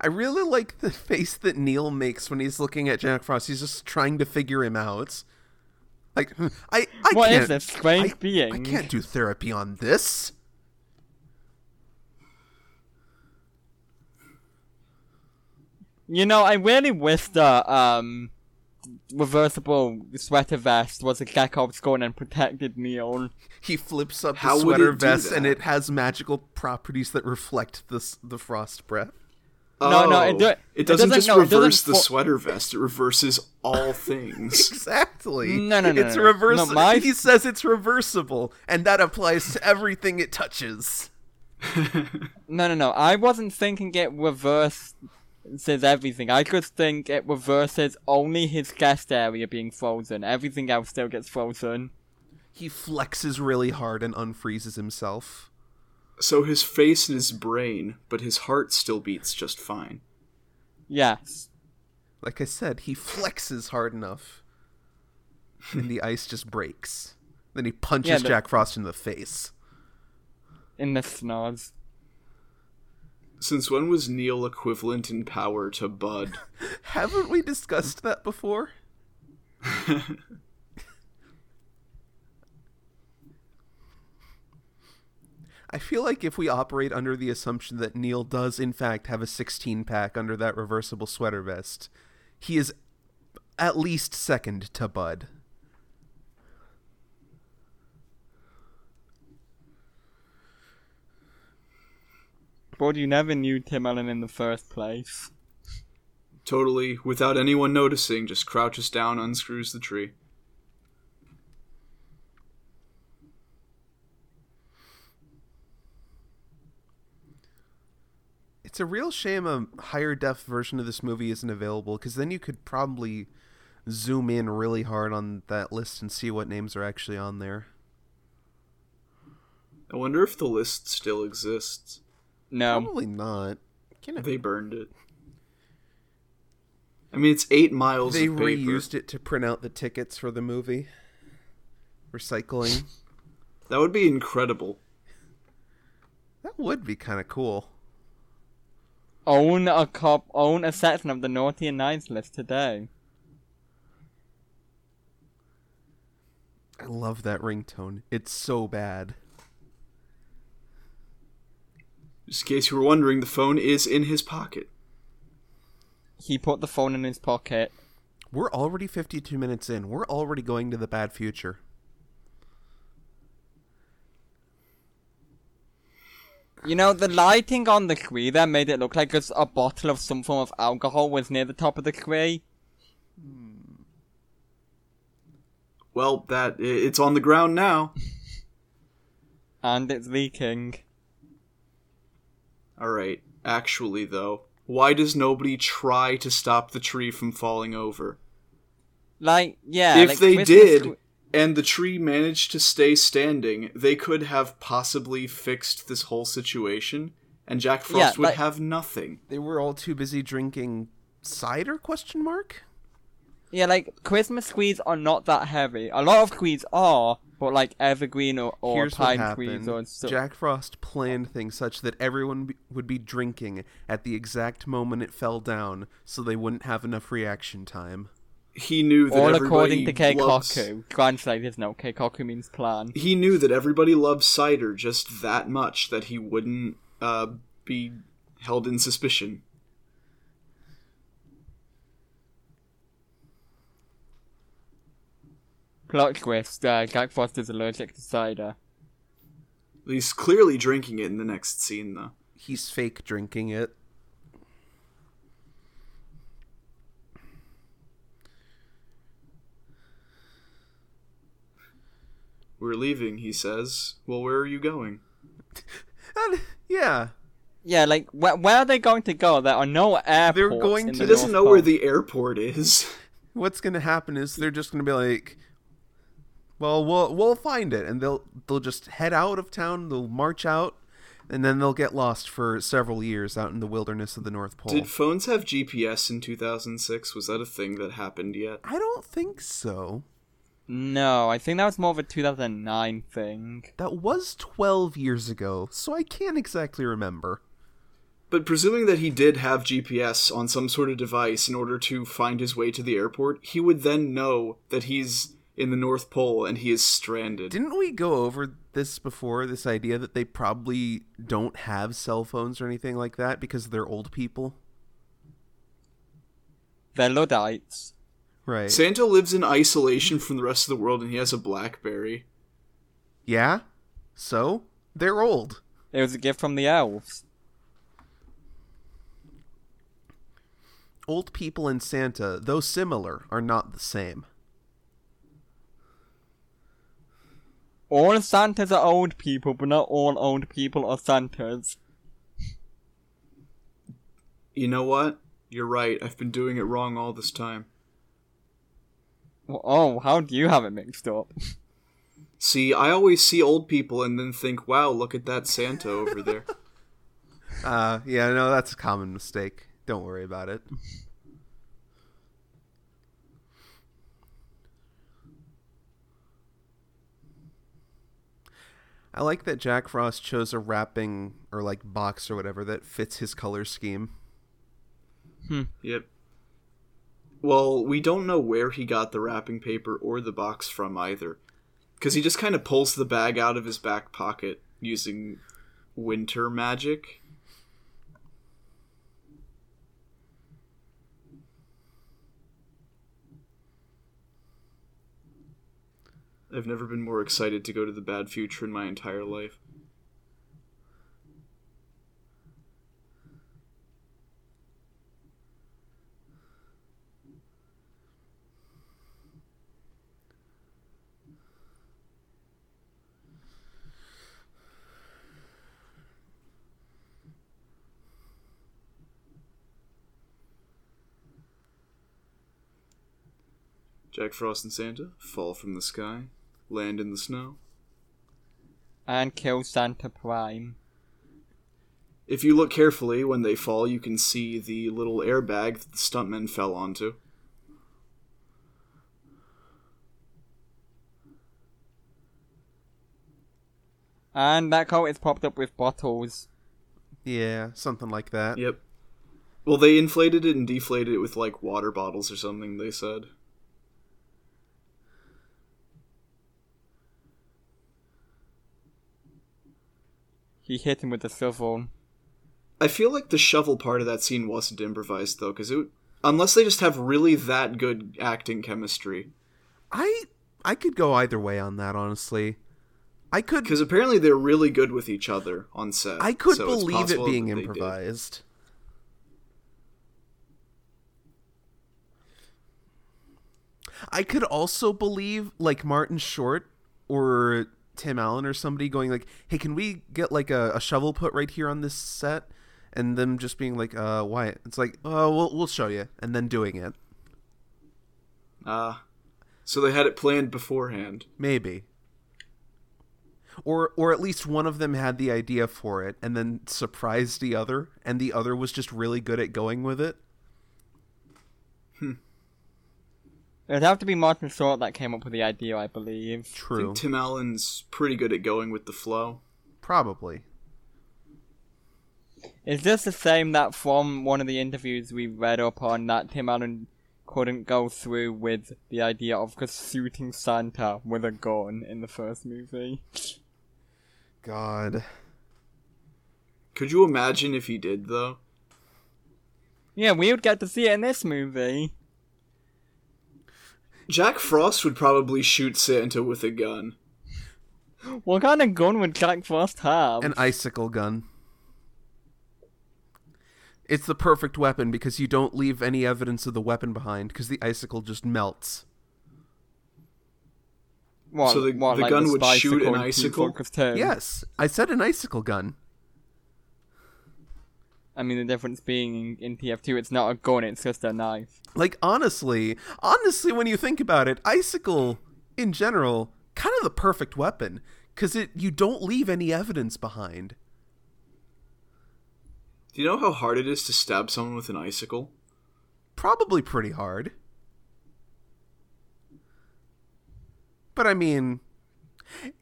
I really like the face that Neil makes when he's looking at Jack Frost. He's just trying to figure him out. Like, I, I What can't. is this strange I, being? I can't do therapy on this. You know, I really wish the um reversible sweater vest was a Chekhov's gun and protected Neil. He flips up How the would sweater vest, and it has magical properties that reflect the the frost breath. No, no, it Oh, do- it it doesn't, doesn't- just no, it doesn't reverse the fo- sweater vest; it reverses all things. Exactly. No, no, no, It's no, no. reversible. No, my- He says it's reversible, and that applies to everything it touches. No, no, no. I wasn't thinking it reverses everything. I just think it reverses only his guest area being frozen. Everything else still gets frozen. He flexes really hard and unfreezes himself. so his face and his brain, but his heart still beats just fine. Yes. Like I said, he flexes hard enough, and the ice just breaks. Then he punches Yeah, but- Jack Frost in the face. In the snars. Since when was Neil equivalent in power to Bud? Haven't we discussed that before? I feel like if we operate under the assumption that Neil does in fact have a 16 pack under that reversible sweater vest, he is at least second to Bud. But you never knew Tim Allen in the first place. totally, without anyone noticing, just crouches down, unscrews the tree. It's a real shame a higher def version of this movie isn't available because then you could probably zoom in really hard on that list and see what names are actually on there. I wonder if the list still exists. No. Probably not. Can it? They burned it. I mean, it's eight miles They of paper. reused it to print out the tickets for the movie. Recycling. That would be incredible. that would be kind of cool. Own a cop own a section of the naughty and nice list today. I love that ringtone. It's so bad. Just in case you were wondering, the phone is in his pocket. He put the phone in his pocket. We're already 52 minutes in. We're already going to the bad future. You know, the lighting on the tree there made it look like it's a bottle of some form of alcohol was near the top of the tree. Well, that it's on the ground now. And it's leaking. All right. Actually, though, why does nobody try to stop the tree from falling over? Like, yeah. if like they Christmas did, tw- and the tree managed to stay standing, they could have possibly fixed this whole situation, and Jack Frost Yeah, would like- have nothing. They were all too busy drinking cider question mark? Yeah, like, Christmas trees are not that heavy. A lot of trees are, but like evergreen or, or Here's what pine trees or so. Jack Frost planned things such that everyone be- would be drinking at the exact moment it fell down so they wouldn't have enough reaction time. He knew that All according to loves- Keikaku. Translated, no, Keikaku means plan. He knew that everybody loved cider just that much that he wouldn't uh, be held in suspicion. Plot twist, uh, Jack Frost is allergic to cider. He's clearly drinking it in the next scene, though. He's fake drinking it. We're leaving, he says. Well, where are you going? And, yeah, Yeah, like, where, where are they going to go? There are no airports. They're going in to- the He doesn't North know where the airport is. what's gonna happen is they're just gonna be like, "Well, we'll we'll find it," and they'll they'll just head out of town. They'll march out, and then they'll get lost for several years out in the wilderness of the North Pole. Did phones have GPS in 2006? Was that a thing that happened yet? I don't think so. No, I think that was more of a 2009 thing. That was twelve years ago, so I can't exactly remember. But presuming that he did have GPS on some sort of device in order to find his way to the airport, he would then know that he's in the North Pole and he is stranded. Didn't we go over this before? This idea that they probably don't have cell phones or anything like that because they're old people, They're Luddites. right? Santa lives in isolation from the rest of the world and he has a Blackberry. yeah. So they're old. It was a gift from the elves. Old people and Santa, though similar, are not the same. All Santas are old people, but not all old people are Santas. You know what? You're right. I've been doing it wrong all this time. Oh, how do you have it mixed up? See, I always see old people and then think, wow, look at that Santa over there. Uh, yeah, no, that's a common mistake. Don't worry about it. I like that Jack Frost chose a wrapping or like box or whatever that fits his color scheme. Hmm. Yep. Well, we don't know where he got the wrapping paper or the box from either. Because he just kind of pulls the bag out of his back pocket using winter magic. I've never been more excited to go to the bad future in my entire life. Jack Frost and Santa fall from the sky, land in the snow. And kill Santa Prime. If you look carefully when they fall, you can see the little airbag that the stuntmen fell onto. And that coat is popped up with bottles. Yeah, something like that. Yep. Well, they inflated it and deflated it with like water bottles or something, they said. He hit him with a shovel. I feel like the shovel part of that scene wasn't improvised though, because it unless they just have really that good acting chemistry. I I could go either way on that, honestly. I could Because apparently they're really good with each other on set. I could so believe it being that did. improvised. I could also believe like Martin Short or Tim Allen or somebody going like, "Hey, can we get like a, a shovel put right here on this set?" And them just being like, "Uh, why?" It's like, "Oh, we'll we'll show you," and then doing it. Ah, so they had it planned beforehand. Maybe. Or or at least one of them had the idea for it and then surprised the other and the other was just really good at going with it. It'd have to be Martin Short that came up with the idea, I believe. I True. think Tim Allen's pretty good at going with the flow. Probably. Is this the same that from one of the interviews we read up on that Tim Allen couldn't go through with the idea of just shooting Santa with a gun in the first movie? God. Could you imagine if he did though? Yeah, we would get to see it in this movie. Jack Frost would probably shoot Santa with a gun. What kind of gun would Jack Frost have? An icicle gun. It's the perfect weapon because you don't leave any evidence of the weapon behind because the icicle just melts. What, So the- what, the like gun would shoot an icicle? Yes, I said an icicle gun. I mean, the difference being in, in TF2, it's not a gun, it's just a knife. Like honestly, honestly when you think about it, icicle in general kind of the perfect weapon cuz it you don't leave any evidence behind. Do you know how hard it is to stab someone with an icicle? Probably pretty hard. But I mean,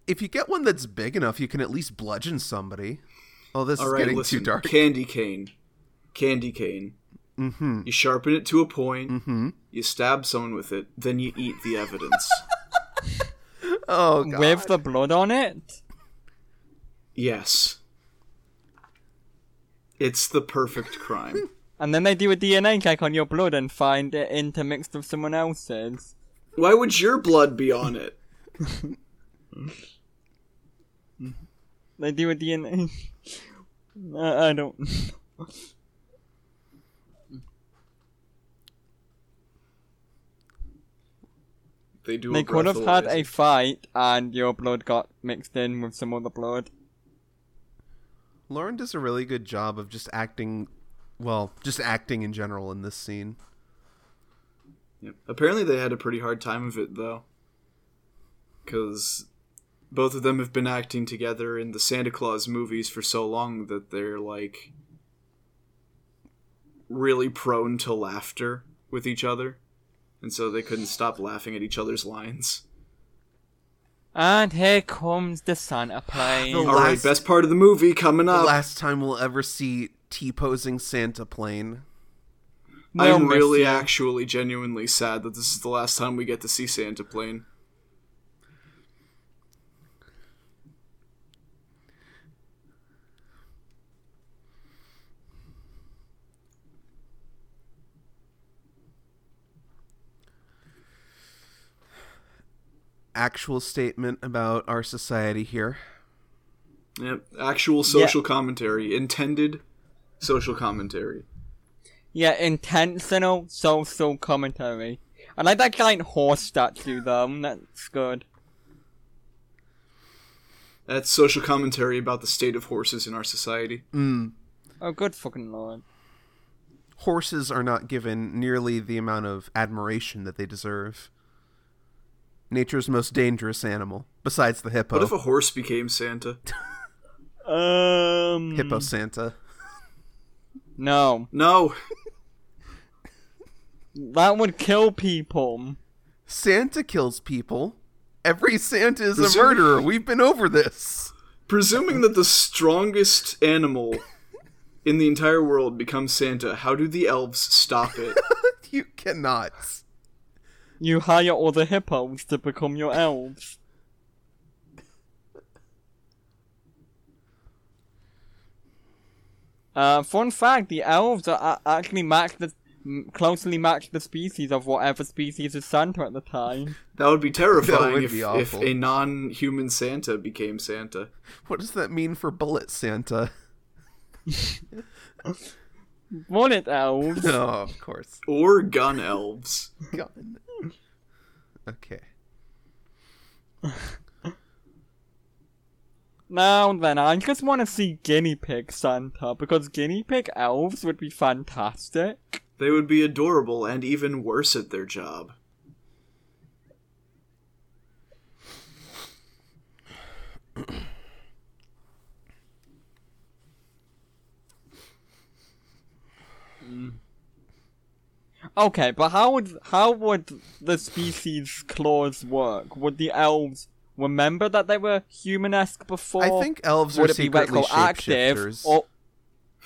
if you get one that's big enough, you can at least bludgeon somebody. Oh, this All is right, getting listen. too dark. Candy cane. candy cane. Mm-hmm. You sharpen it to a point. Mm-hmm. You stab someone with it. Then you eat the evidence. Oh god. With the blood on it? yes. It's the perfect crime. And then they do a DNA check on your blood and find it intermixed with someone else's. Why would your blood be on it? They do a DNA. I, I don't. They do. They a could have had a fight and your blood got mixed in with some other blood. Lauren does a really good job of just acting well, just acting in general in this scene. Yep. Apparently, they had a pretty hard time of it though, because both of them have been acting together in the Santa Clause movies for so long that they're like really prone to laughter with each other, and so they couldn't stop laughing at each other's lines. And here comes the Santa plane. The All right, last- best part of the movie coming The up. last time we'll ever see T posing Santa plane. We'll I'm miss really you. actually genuinely sad that this is the last time we get to see Santa plane. Actual statement about our society here. Yep, actual social commentary, intended social commentary. Yeah, intentional social commentary. I like that giant horse statue though. That's good. That's social commentary about the state of horses in our society. Mm. Oh, good fucking lord. Horses are not given nearly the amount of admiration that they deserve. Nature's most dangerous animal, besides the hippo. What if a horse became Santa? Um. hippo Santa. No, No. that would kill people. Santa kills people. Every Santa is a murderer. We've been over this. Presuming that the strongest animal in the entire world becomes Santa, how do the elves stop it? you cannot. You hire all the hippos to become your elves. Uh, fun fact: the elves are a- actually match the closely match the species of whatever species is Santa at the time. That would be terrifying would if, be if a non-human Santa became Santa. What does that mean for Bullet Santa? Bullet elves. Oh, of course. Or gun elves. Gun. Okay. Now then, I just want to see guinea pig Santa because guinea pig elves would be fantastic. They would be adorable and even worse at their job. Mm. Okay, but how would how would the species clause work? Would the elves remember that they were human-esque before? I think elves would are it be secretly retroactive, shapeshifters. or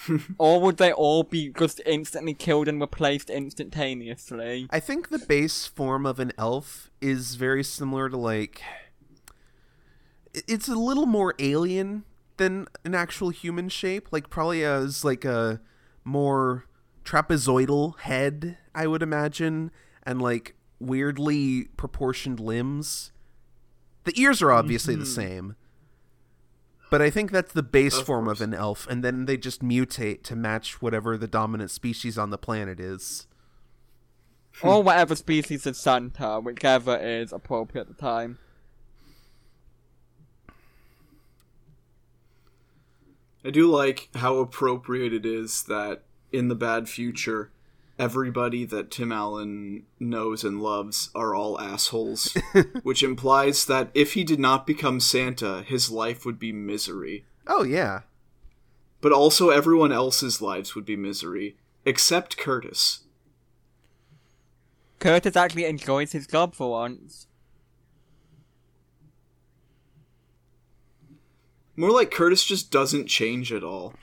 or would they all be just instantly killed and replaced instantaneously? I think the base form of an elf is very similar to like it's a little more alien than an actual human shape, like probably as like a more trapezoidal head, I would imagine, and like weirdly proportioned limbs. The ears are obviously the mm-hmm. same. But I think that's the base Of form course. of an elf, and then they just mutate to match whatever the dominant species on the planet is. or hmm. whatever species of Santa, whichever is appropriate at the time. I do like how appropriate it is that in the bad future, everybody that Tim Allen knows and loves are all assholes, which implies that if he did not become Santa, his life would be misery. Oh yeah. But also everyone else's lives would be misery, except Curtis. Curtis actually enjoys his job for once. More like Curtis just doesn't change at all.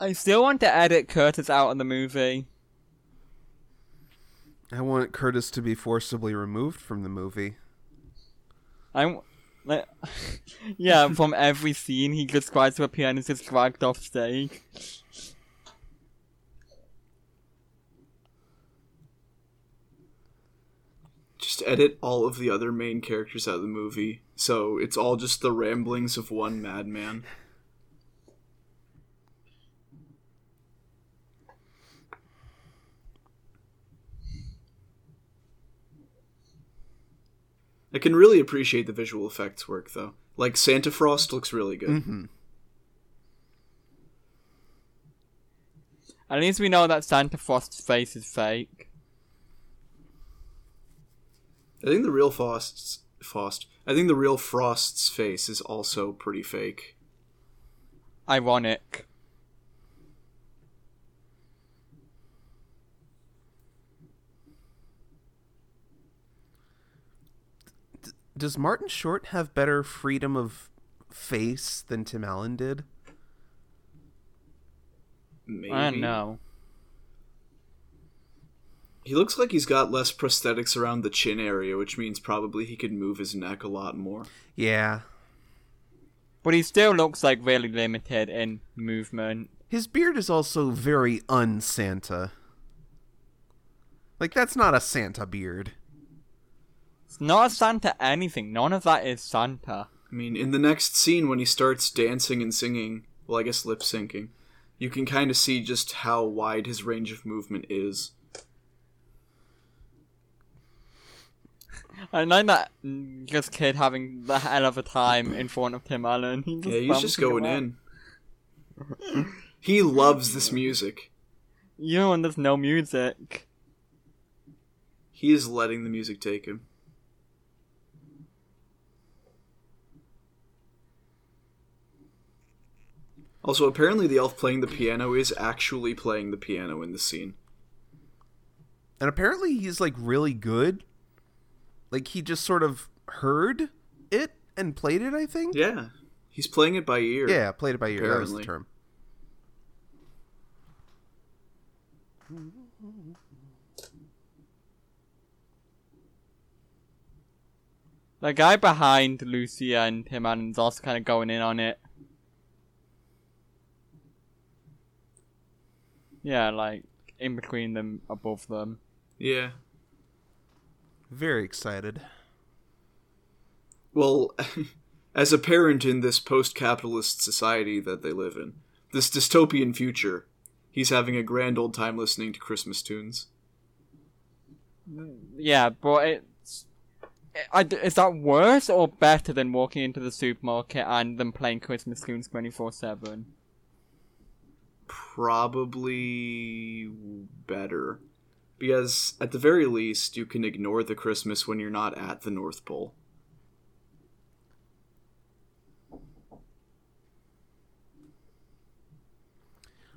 I still want to edit Curtis out of the movie. I want Curtis to be forcibly removed from the movie. I w- like, yeah, from every scene he just tries to appear and is just dragged off stage. Just edit all of the other main characters out of the movie, so it's all just the ramblings of one madman. I can really appreciate the visual effects work, though. Like Santa Frost looks really good. Mm-hmm. At least we know that Santa Frost's face is fake. I think the real Frost's Frost. I think the real Frost's face is also pretty fake. Ironic. Does Martin Short have better freedom of face than Tim Allen did? Maybe. I don't know. He looks like he's got less prosthetics around the chin area, which means probably he could move his neck a lot more. Yeah. But he still looks like really limited in movement. His beard is also very un-Santa. Like that's not a Santa beard. It's not Santa anything. None of that is Santa. I mean, in the next scene when he starts dancing and singing, well, I guess lip syncing, you can kind of see just how wide his range of movement is. I like that just kid having the hell of a time in front of Tim Allen. He Yeah, he's just going in. he loves this music. You know when there's no music. He is letting the music take him. Also, apparently, the elf playing the piano is actually playing the piano in the scene. And apparently he's like really good. Like he just sort of heard it and played it, I think. Yeah, he's playing it by ear. Yeah, played it by ear. That was the term. The guy behind Lucia and Tim Allen's also kind of going in on it. Yeah, like in between them, above them. Yeah. Very excited. Well, as a parent in this post-capitalist society that they live in, this dystopian future, he's having a grand old time listening to Christmas tunes. Yeah, but it's. I, is that worse or better than walking into the supermarket and them playing Christmas tunes 24 7? Probably better. Because at the very least, you can ignore the Christmas when you're not at the North Pole.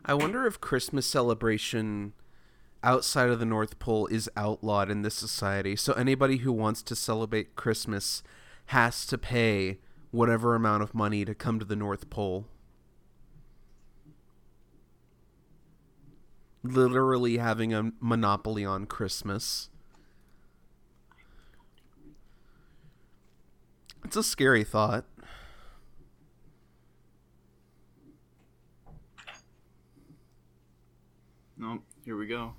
I wonder if Christmas celebration outside of the North Pole is outlawed in this society. So anybody who wants to celebrate Christmas has to pay whatever amount of money to come to the North Pole. Literally having a monopoly on Christmas. It's a scary thought. No, here we go.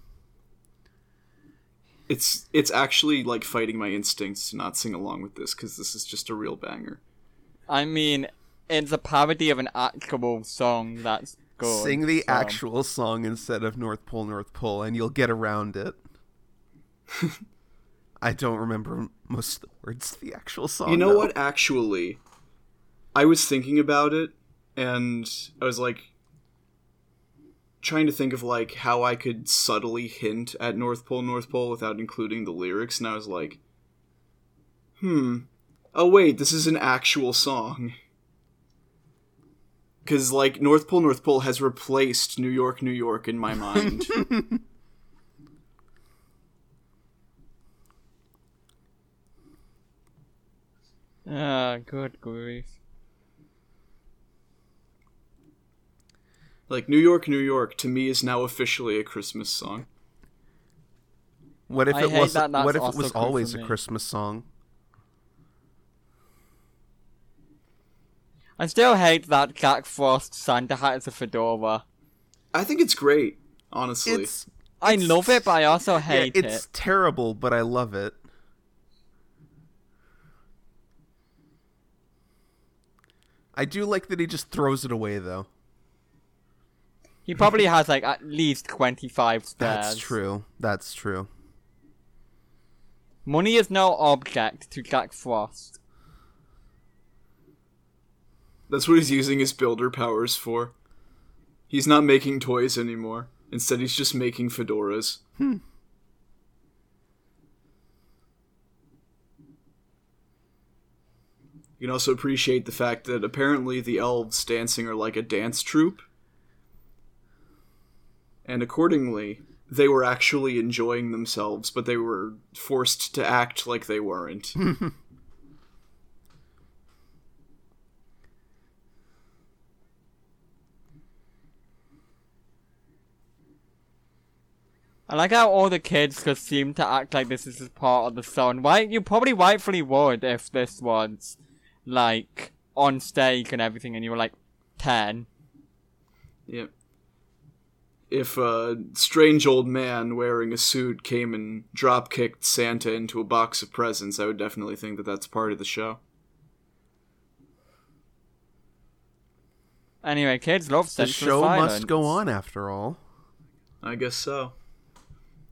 It's it's actually like fighting my instincts to not sing along with this because this is just a real banger. I mean, it's a parody of an actual song that's Sing the actual song instead of North Pole, North Pole, and you'll get around it. I don't remember most of the words to the actual song. You know though. what? Actually, I was thinking about it, and I was like trying to think of like how I could subtly hint at North Pole, North Pole without including the lyrics, and I was like, hmm. Oh wait, this is an actual song. Because like North Pole, North Pole has replaced New York, New York in my mind. Ah, good grief. Like New York, New York, to me is now officially a Christmas song. What if I it was? that What if it was always a. Christmas song? I still hate that Jack Frost Santa hat is a fedora. I think it's great, honestly. It's I It's- love it, but I also yeah, hate it's it. It's terrible, but I love it. I do like that he just throws it away, though. He probably has like at least 25 spares. That's true. That's true. Money is no object to Jack Frost. That's what he's using his builder powers for. He's not making toys anymore. Instead, he's just making fedoras. Hmm. You can also appreciate the fact that apparently the elves dancing are like a dance troupe. And accordingly, they were actually enjoying themselves, but they were forced to act like they weren't. I like how all the kids just seem to act like this is just part of the song. Why you probably rightfully would if this was like on stage and everything, and you were like ten. Yep. If a strange old man wearing a suit came and drop kicked Santa into a box of presents, I would definitely think that that's part of the show. Anyway, kids love The show violence. must go on after all. I guess so.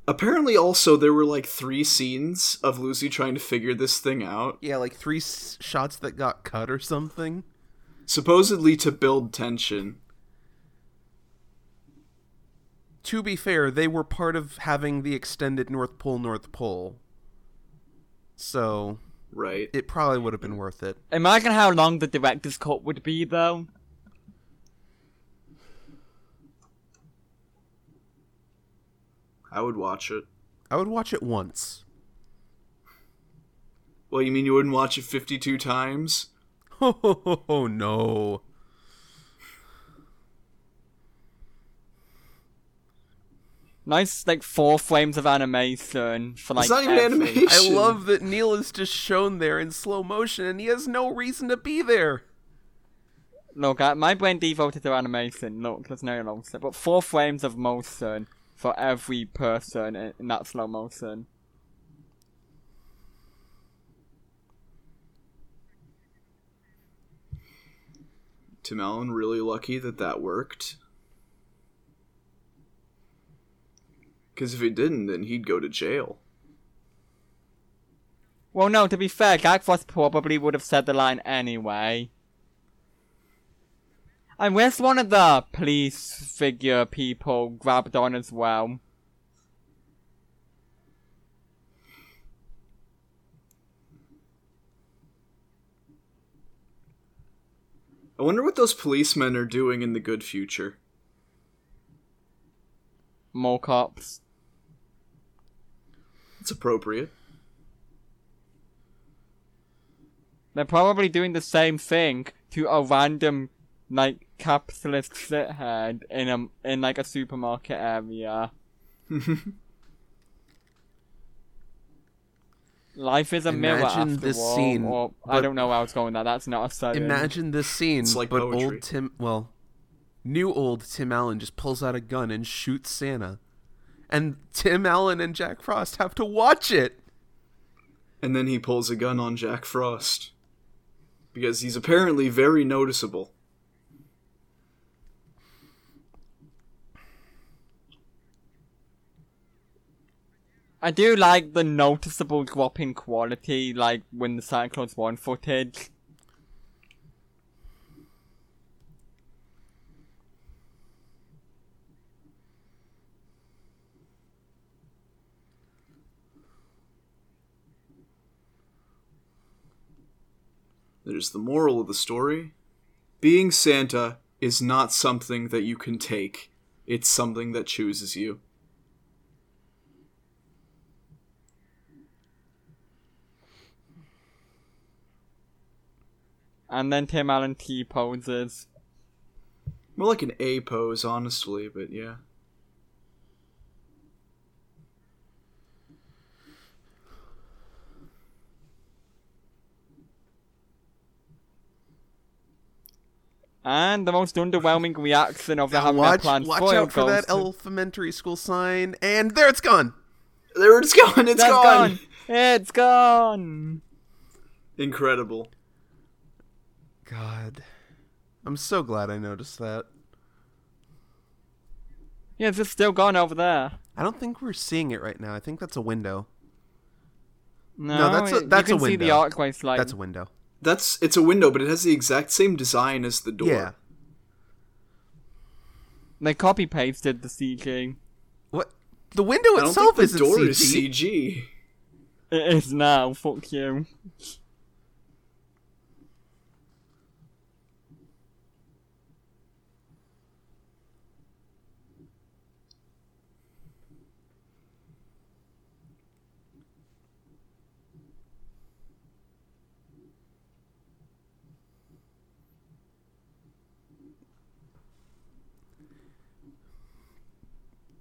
Apparently, also, there were like three scenes of Lucy trying to figure this thing out, Yeah, like three s- shots that got cut or something. supposedly to build tension. To be fair, they were part of having the extended North Pole North Pole. So, Right. it probably would have been worth it. Imagine how long the director's cut would be, though. I would watch it. I would watch it once. Well, you mean you wouldn't watch it 52 times? Oh, no. Nice, like four frames of animation for like. It's not even every- animation. I love that Neil is just shown there in slow motion and he has no reason to be there. Look, I, my brain devoted to animation. Look, there's no motion, but four frames of motion for every person in, in that slow motion. Tim Allen really lucky that that worked. Because if it didn't, then he'd go to jail. Well, no, to be fair, Frost probably would have said the line anyway. And where's one of the police figure people grabbed on as well? I wonder what those policemen are doing in the good future. More cops. It's appropriate. They're probably doing the same thing to a random, like, capitalist shithead in a in like a supermarket area. Life is a mirror Imagine after this all, scene, or I don't know how I was going with that. That's not a setting. Imagine this scene, It's like but poetry. old Tim, well, new old Tim Allen just pulls out a gun and shoots Santa. And Tim Allen and Jack Frost have to watch it. And then he pulls a gun on Jack Frost. Because he's apparently very noticeable. I do like the noticeable drop in quality, like when the Cyclones 1 footage. There's the moral of the story. Being Santa is not something that you can take. It's something that chooses you. And then Tim Allen T poses. More like an A pose, honestly, but yeah. And the most underwhelming reaction of the Now having watch, their plan watch out for that to- elementary school sign, and there it's gone. There it's gone. It's That's gone. gone. It's gone. Incredible. God, I'm so glad I noticed that. Yeah, it's just still gone over there. I don't think we're seeing it right now. I think that's a window. No, that's a- that's a you can see the window. archway slide. That's a window. That's it's a window, but it has the exact same design as the door. Yeah. They copy pasted the CG. What? The window I don't itself think the isn't door CG. is CG. It is now. Fuck you.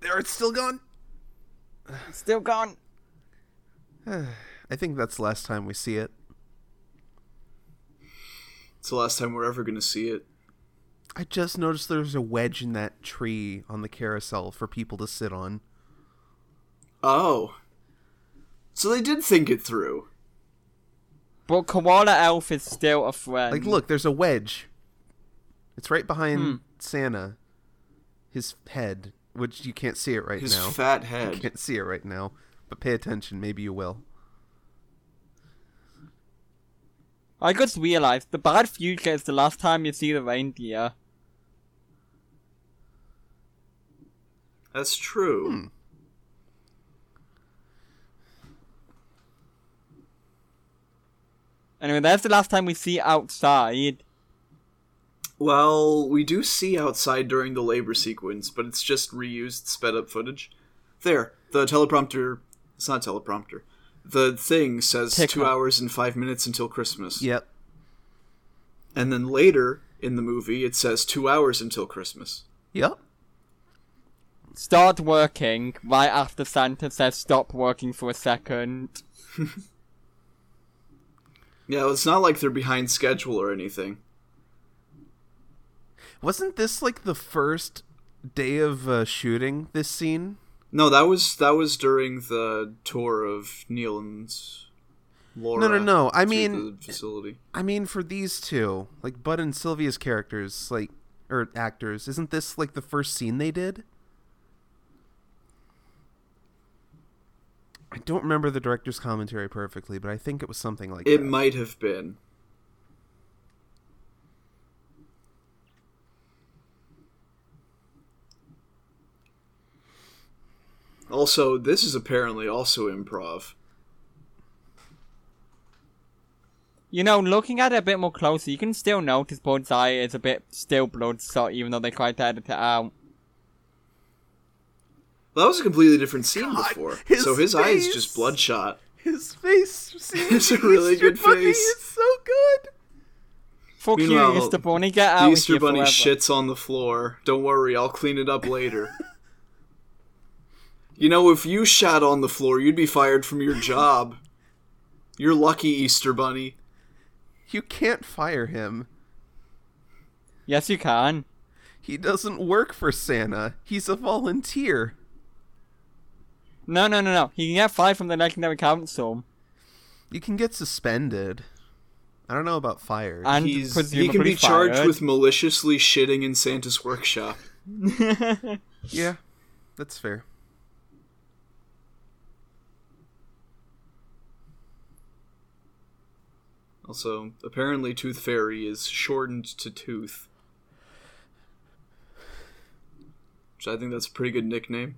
There, it's still gone. Still gone. I think that's the last time we see it. It's the last time we're ever gonna see it. I just noticed there's a wedge in that tree on the carousel for people to sit on. Oh. So they did think it through. But Koala Elf is still a friend. Like, look, there's a wedge. It's right behind Hmm. Santa. His head, which you can't see it right His now. fat You head. can't see it right now, but pay attention. Maybe you will. I just realized the bad future is the last time you see the reindeer. That's true. Hmm. Anyway, that's the last time we see outside. Well, we do see outside during the labor sequence, but it's just reused sped up footage. There, the teleprompter. It's not teleprompter. The thing says Tick two mark. hours and five minutes until Christmas. Yep. And then later in the movie, it says two hours until Christmas. Yep. Start working right after Santa says stop working for a second. Yeah, it's not like they're behind schedule or anything. Wasn't this like the first day of uh, shooting this scene? No, that was that was during the tour of Neil and Laura. No, no, no. I mean, facility. I mean for these two, like Bud and Sylvia's characters, like or actors, isn't this like the first scene they did? I don't remember the director's commentary perfectly, but I think it was something like It that. might have been. Also, this is apparently also improv. You know, looking at it a bit more closely, you can still notice Bud's eye is a bit still bloodshot, even though they tried to edit it out. Well, that was a completely different scene God, before. his so his eye is just bloodshot. His face seems It's a really Easter good Bunny face. is so good. Fuck Meanwhile, you, Easter Bunny, get The out Easter of here Bunny forever. shits on the floor. Don't worry, I'll clean it up later. you know, if you shat on the floor, you'd be fired from your job. You're lucky, Easter Bunny. You can't fire him. Yes, you can. He doesn't work for Santa. He's a volunteer. No, no, no, no. He can get fired from the Legendary Council. You can get suspended. I don't know about fired. And He's, he can be charged fired. with maliciously shitting in Santa's workshop. yeah, that's fair. Also, apparently Tooth Fairy is shortened to Tooth. Which I think that's a pretty good nickname.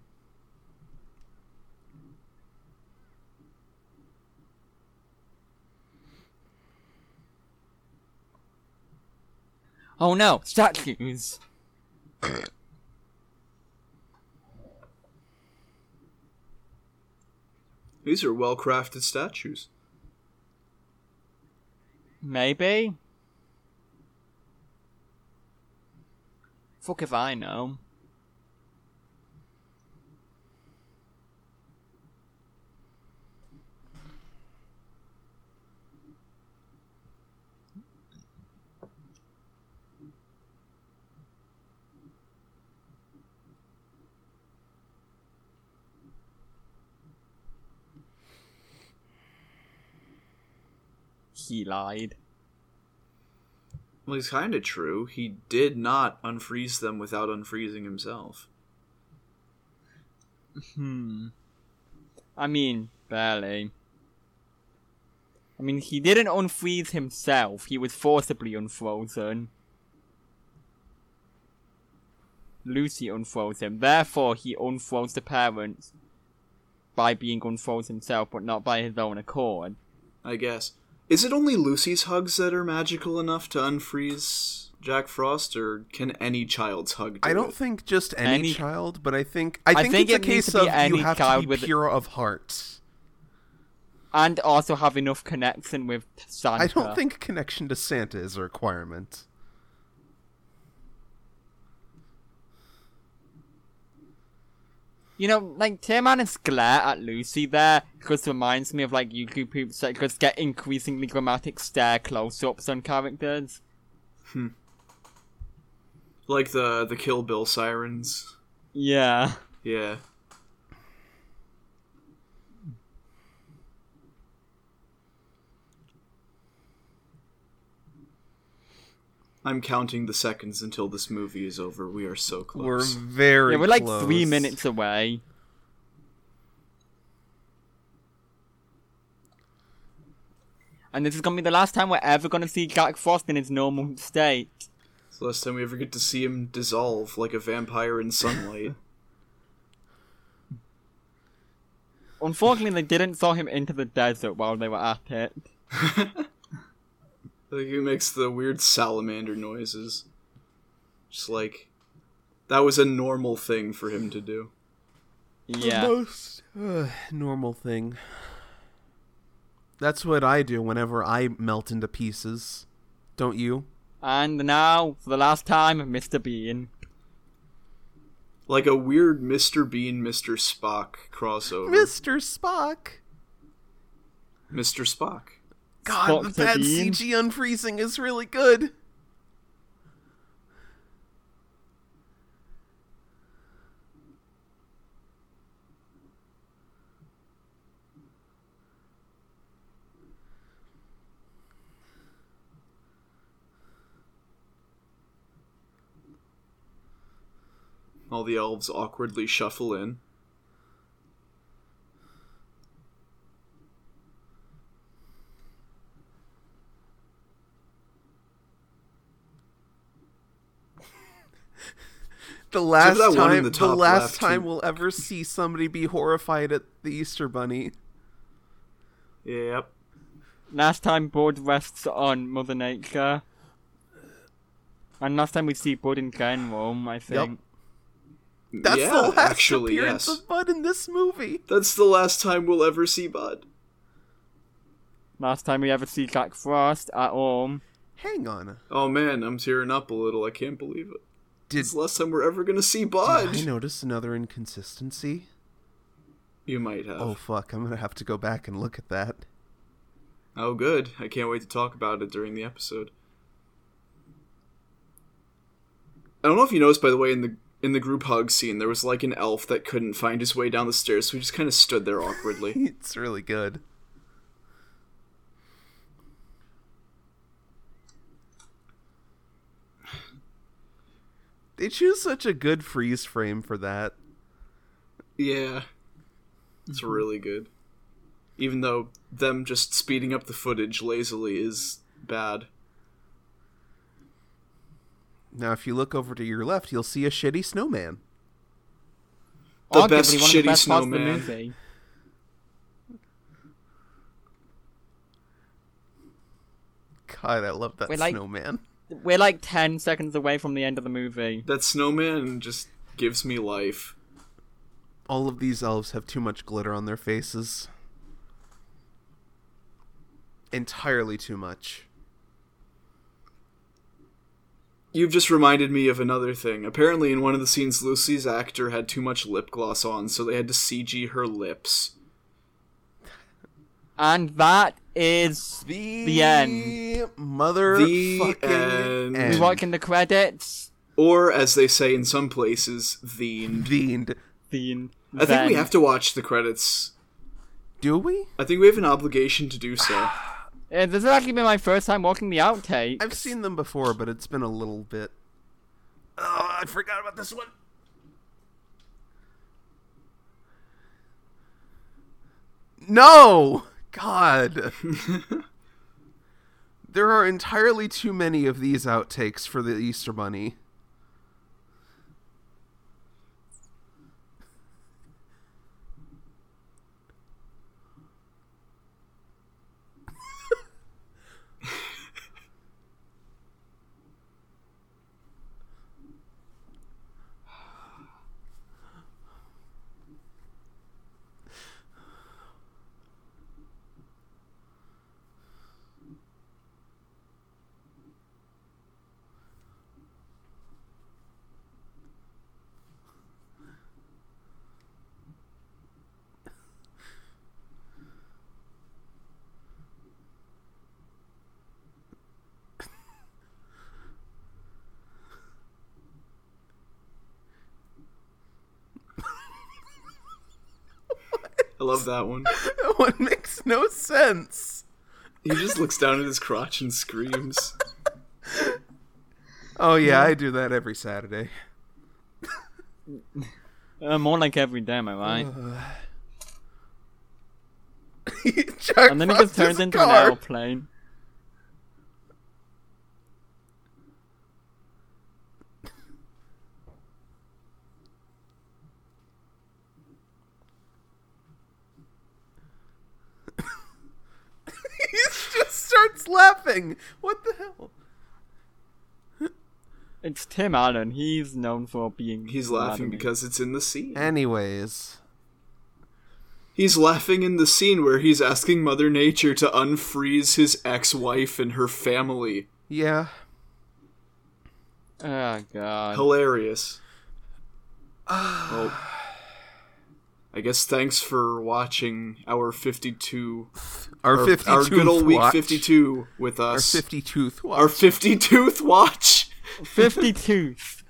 oh no, statues. These are well crafted statues. Maybe. Fuck if I know. He lied. Well, it's kind of true. He did not unfreeze them without unfreezing himself. Hmm. I mean, barely. I mean, he didn't unfreeze himself. He was forcibly unfrozen. Lucy unfroze him. Therefore, he unfroze the parents by being unfroze himself, but not by his own accord. I guess. Is it only Lucy's hugs that are magical enough to unfreeze Jack Frost, or can any child's hug do I don't it? think just any, Any- child, but I think I I think, think it's it needs case to be of any you have to child be with- pure of heart. And also have enough connection with Santa. I don't think connection to Santa is a requirement. You know, like Allen's glare at Lucy there just reminds me of like YouTube people that just get increasingly dramatic stare close-ups on characters. Hmm. Like the the Kill Bill sirens. Yeah. Yeah. I'm counting the seconds until this movie is over. We are so close. We're close. very Yeah, we're like close. three minutes away. And this is gonna be the last time we're ever gonna see Jack Frost in his normal state. It's the last time we ever get to see him dissolve like a vampire in sunlight. Unfortunately, they didn't throw him into the desert while they were at it. like he makes the weird salamander noises. Just like that was a normal thing for him to do. Yeah. The most uh, normal thing. That's what I do whenever I melt into pieces. Don't you? And now, for the last time, Mr. Bean. Like a weird Mr. Bean, Mr. Spock crossover. Mr. Spock. Mr. Spock. God, the bad to CG unfreezing is really good. All the elves awkwardly shuffle in. The last that one in time, the the, last left time who- we'll ever see somebody be horrified at the Easter Bunny. Yep. Last time Bud rests on Mother Nature. And last time we see Bud in general, I think. Yep. That's yeah, the last actually, appearance yes. of Bud in this movie. That's the last time we'll ever see Bud. Last time we ever see Jack Frost at all. Hang on. Oh man, I'm tearing up a little. I can't believe it. Did, It's the last time we're ever gonna see did Bud. I notice another inconsistency? You might have. Oh fuck, I'm gonna have to go back and look at that. Oh, good. I can't wait to talk about it during the episode. I don't know if you noticed, by the way, in the in the group hug scene, there was like an elf that couldn't find his way down the stairs, so he just kind of stood there awkwardly. It's really good. They choose such a good freeze frame for that. yeah, it's mm-hmm. really good. Even though them just speeding up the footage lazily is bad. Now, if you look over to your left, you'll see a shitty snowman. The Arguably best one of the shitty best parts of the snowman. movie. God, I love that We're like- snowman. We're like 10 seconds away from the end of the movie. That snowman just gives me life. All of these elves have too much glitter on their faces. Entirely too much. You've just reminded me of another thing. Apparently, in one of the scenes, Lucy's actor had too much lip gloss on, so they had to CG her lips. And that is The, The end. Mother The fucking end. end. we work in the credits. Or, as they say in some places, the. end. The end. The end. I think we have to watch the credits. Do we? I think we have an obligation to do so. Uh, this has actually been my first time watching the outtakes. I've seen them before, but it's been a little bit. Oh, I forgot about this one. No! God. there are entirely too many of these outtakes for the Easter Bunny. I love that one. That one makes no sense. He just looks down at his crotch and screams. Oh, yeah, I do that every Saturday. Uh, more like every day, am I right? Jack and then he Frost just turns is into an airplane. he just starts. What the hell? It's Tim Allen. He's known for being. He's laughing loud. because it's in the scene. Anyways, He's laughing in the scene where he's asking Mother Nature to unfreeze his ex wife and her family. yeah. Oh god. Hilarious. well, I guess thanks for watching our 52. Our Our, 50 our good old week watch. 52 with us. Our us. 50 tooth watch. Our 50 tooth watch. Fifty tooth.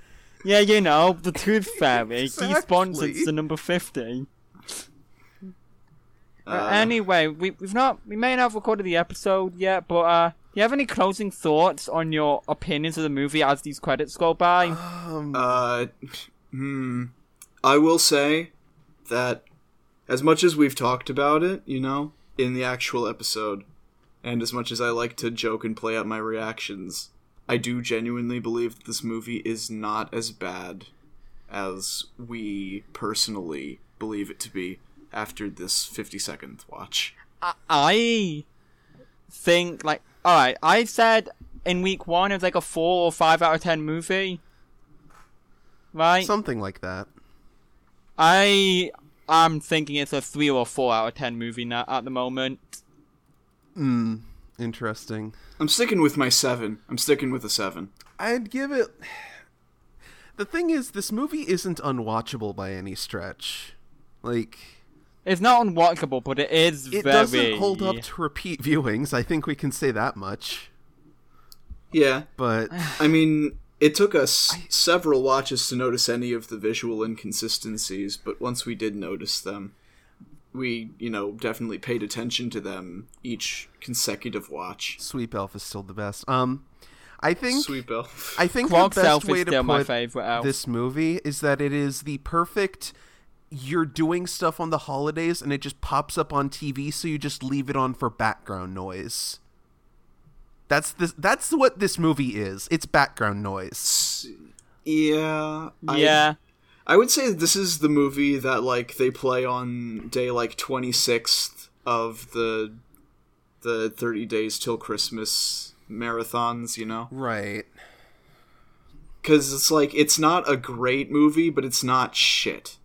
Yeah, you know the tooth fairy. He Exactly. sponsors the number fifty. Uh, Uh, anyway, we we've not we may not have recorded the episode yet, but uh, do you have any closing thoughts on your opinions of the movie as these credits go by? um, Uh, hmm. I will say that as much as we've talked about it, you know, in the actual episode, and as much as I like to joke and play out my reactions, I do genuinely believe that this movie is not as bad as we personally believe it to be after this 50 second watch. I, I think like all right. I said in week one it was like a four or five out of ten movie, right? something like that. I am thinking it's a three or four out of ten movie now at the moment. Hmm. Interesting. I'm sticking with my 7. I'm sticking with a 7. I'd give it. The thing is, this movie isn't unwatchable by any stretch. Like, It's not unwatchable, but it is it very. doesn't hold up to repeat viewings. I think we can say that much. Yeah, But I mean, it took us several watches to notice any of the visual inconsistencies, but once we did notice them, we, you know, definitely paid attention to them each consecutive watch. Sweep Elf is still the best. Um, I think Sweep elf. I think Quark's the best elf way to still my put favorite elf. this movie is that it is the perfect. You're doing stuff on the holidays and it just pops up on TV, so you just leave it on for background noise. That's this. That's what this movie is. It's background noise. Yeah. I, yeah, I would say this is the movie that like they play on day like 26th of the the 30 days till Christmas marathons, you know? Right. Cuz it's like it's not a great movie, but it's not shit.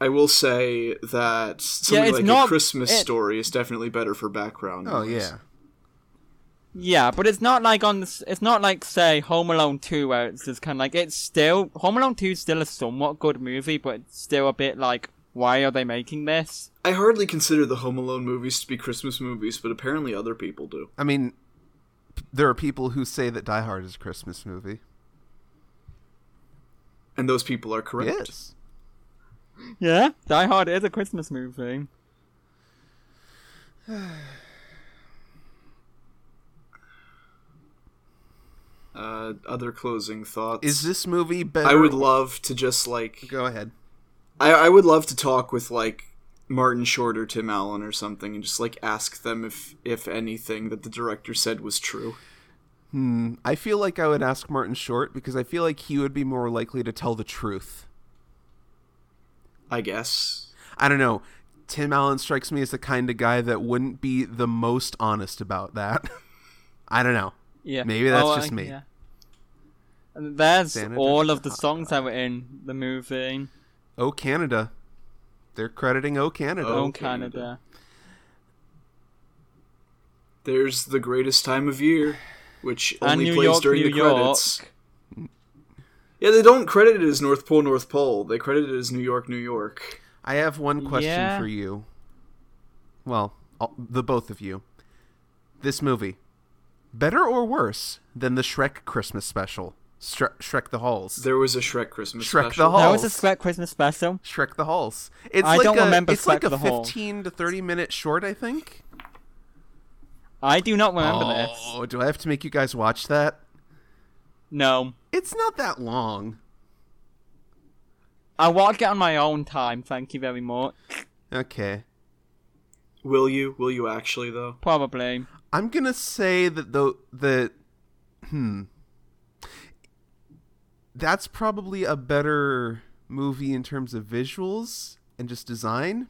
I will say that something it's like not- a Christmas it- story is definitely better for background. Oh noise. yeah. Yeah, but it's not like on. The, s- it's not like say Home Alone two, where it's just kind of like it's still Home Alone two is still a somewhat good movie, but it's still a bit like why are they making this? I hardly consider the Home Alone movies to be Christmas movies, but apparently other people do. I mean, there are people who say that Die Hard is a Christmas movie. And those people are correct. Yes. Yeah, Die Hard is a Christmas movie. Uh, other closing thoughts. Is this movie better? I would love to just like Go ahead. I, I would love to talk with like Martin Short or Tim Allen or something and just like ask them if if anything that the director said was true. Hmm. I feel like I would ask Martin Short because I feel like he would be more likely to tell the truth. I guess. I don't know. Tim Allen strikes me as the kind of guy that wouldn't be the most honest about that. I don't know. Yeah, Maybe that's Oh, just me. yeah. And there's Santa all of the songs that were in the movie. Oh Canada. They're crediting Oh Canada. Oh, Canada. Canada. There's the greatest time of year, which only plays York, during New the credits. York. Yeah, they don't credit it as North Pole, North Pole. They credit it as New York, New York. I have one question Yeah. for you. Well, all, the both of you. This movie, better or worse than the Shrek Christmas special? Shre- Shrek the Halls. There was a Shrek Christmas Shrek the special. Hall. That was a Halls. Shrek Christmas special. Shrek the Halls. It's I like don't a, remember It's like a the Hall. 15 to 30 minute short, I think. I do not remember oh, this. Oh, do I have to make you guys watch that? No. It's not that long. I watched it on my own time, thank you very much. Okay. Will you? Will you actually though? Probably. I'm gonna say that the that hmm that's probably a better movie in terms of visuals and just design.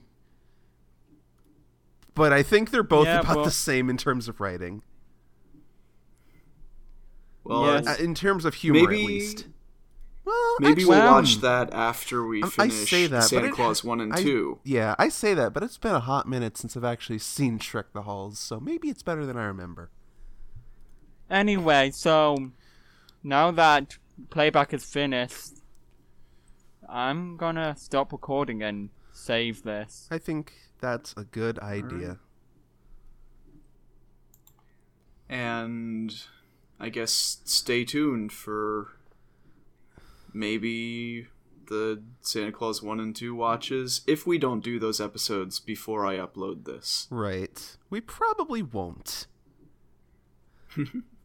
But I think they're both Yeah, about well- the same in terms of writing. Well, Yes. In terms of humor, at least. Well, maybe actually, we'll Well- watch that after we Um, I finish say that, but Santa it- Clause one and I- two. Yeah, I say that, but it's been a hot minute since I've actually seen Shrek the Halls, so maybe it's better than I remember. Anyway, so now that playback is finished, I'm gonna stop recording and save this. I think that's a good idea. And I guess stay tuned for maybe the Santa Clause 1 and 2 watches if we don't do those episodes before I upload this. Right. We probably won't.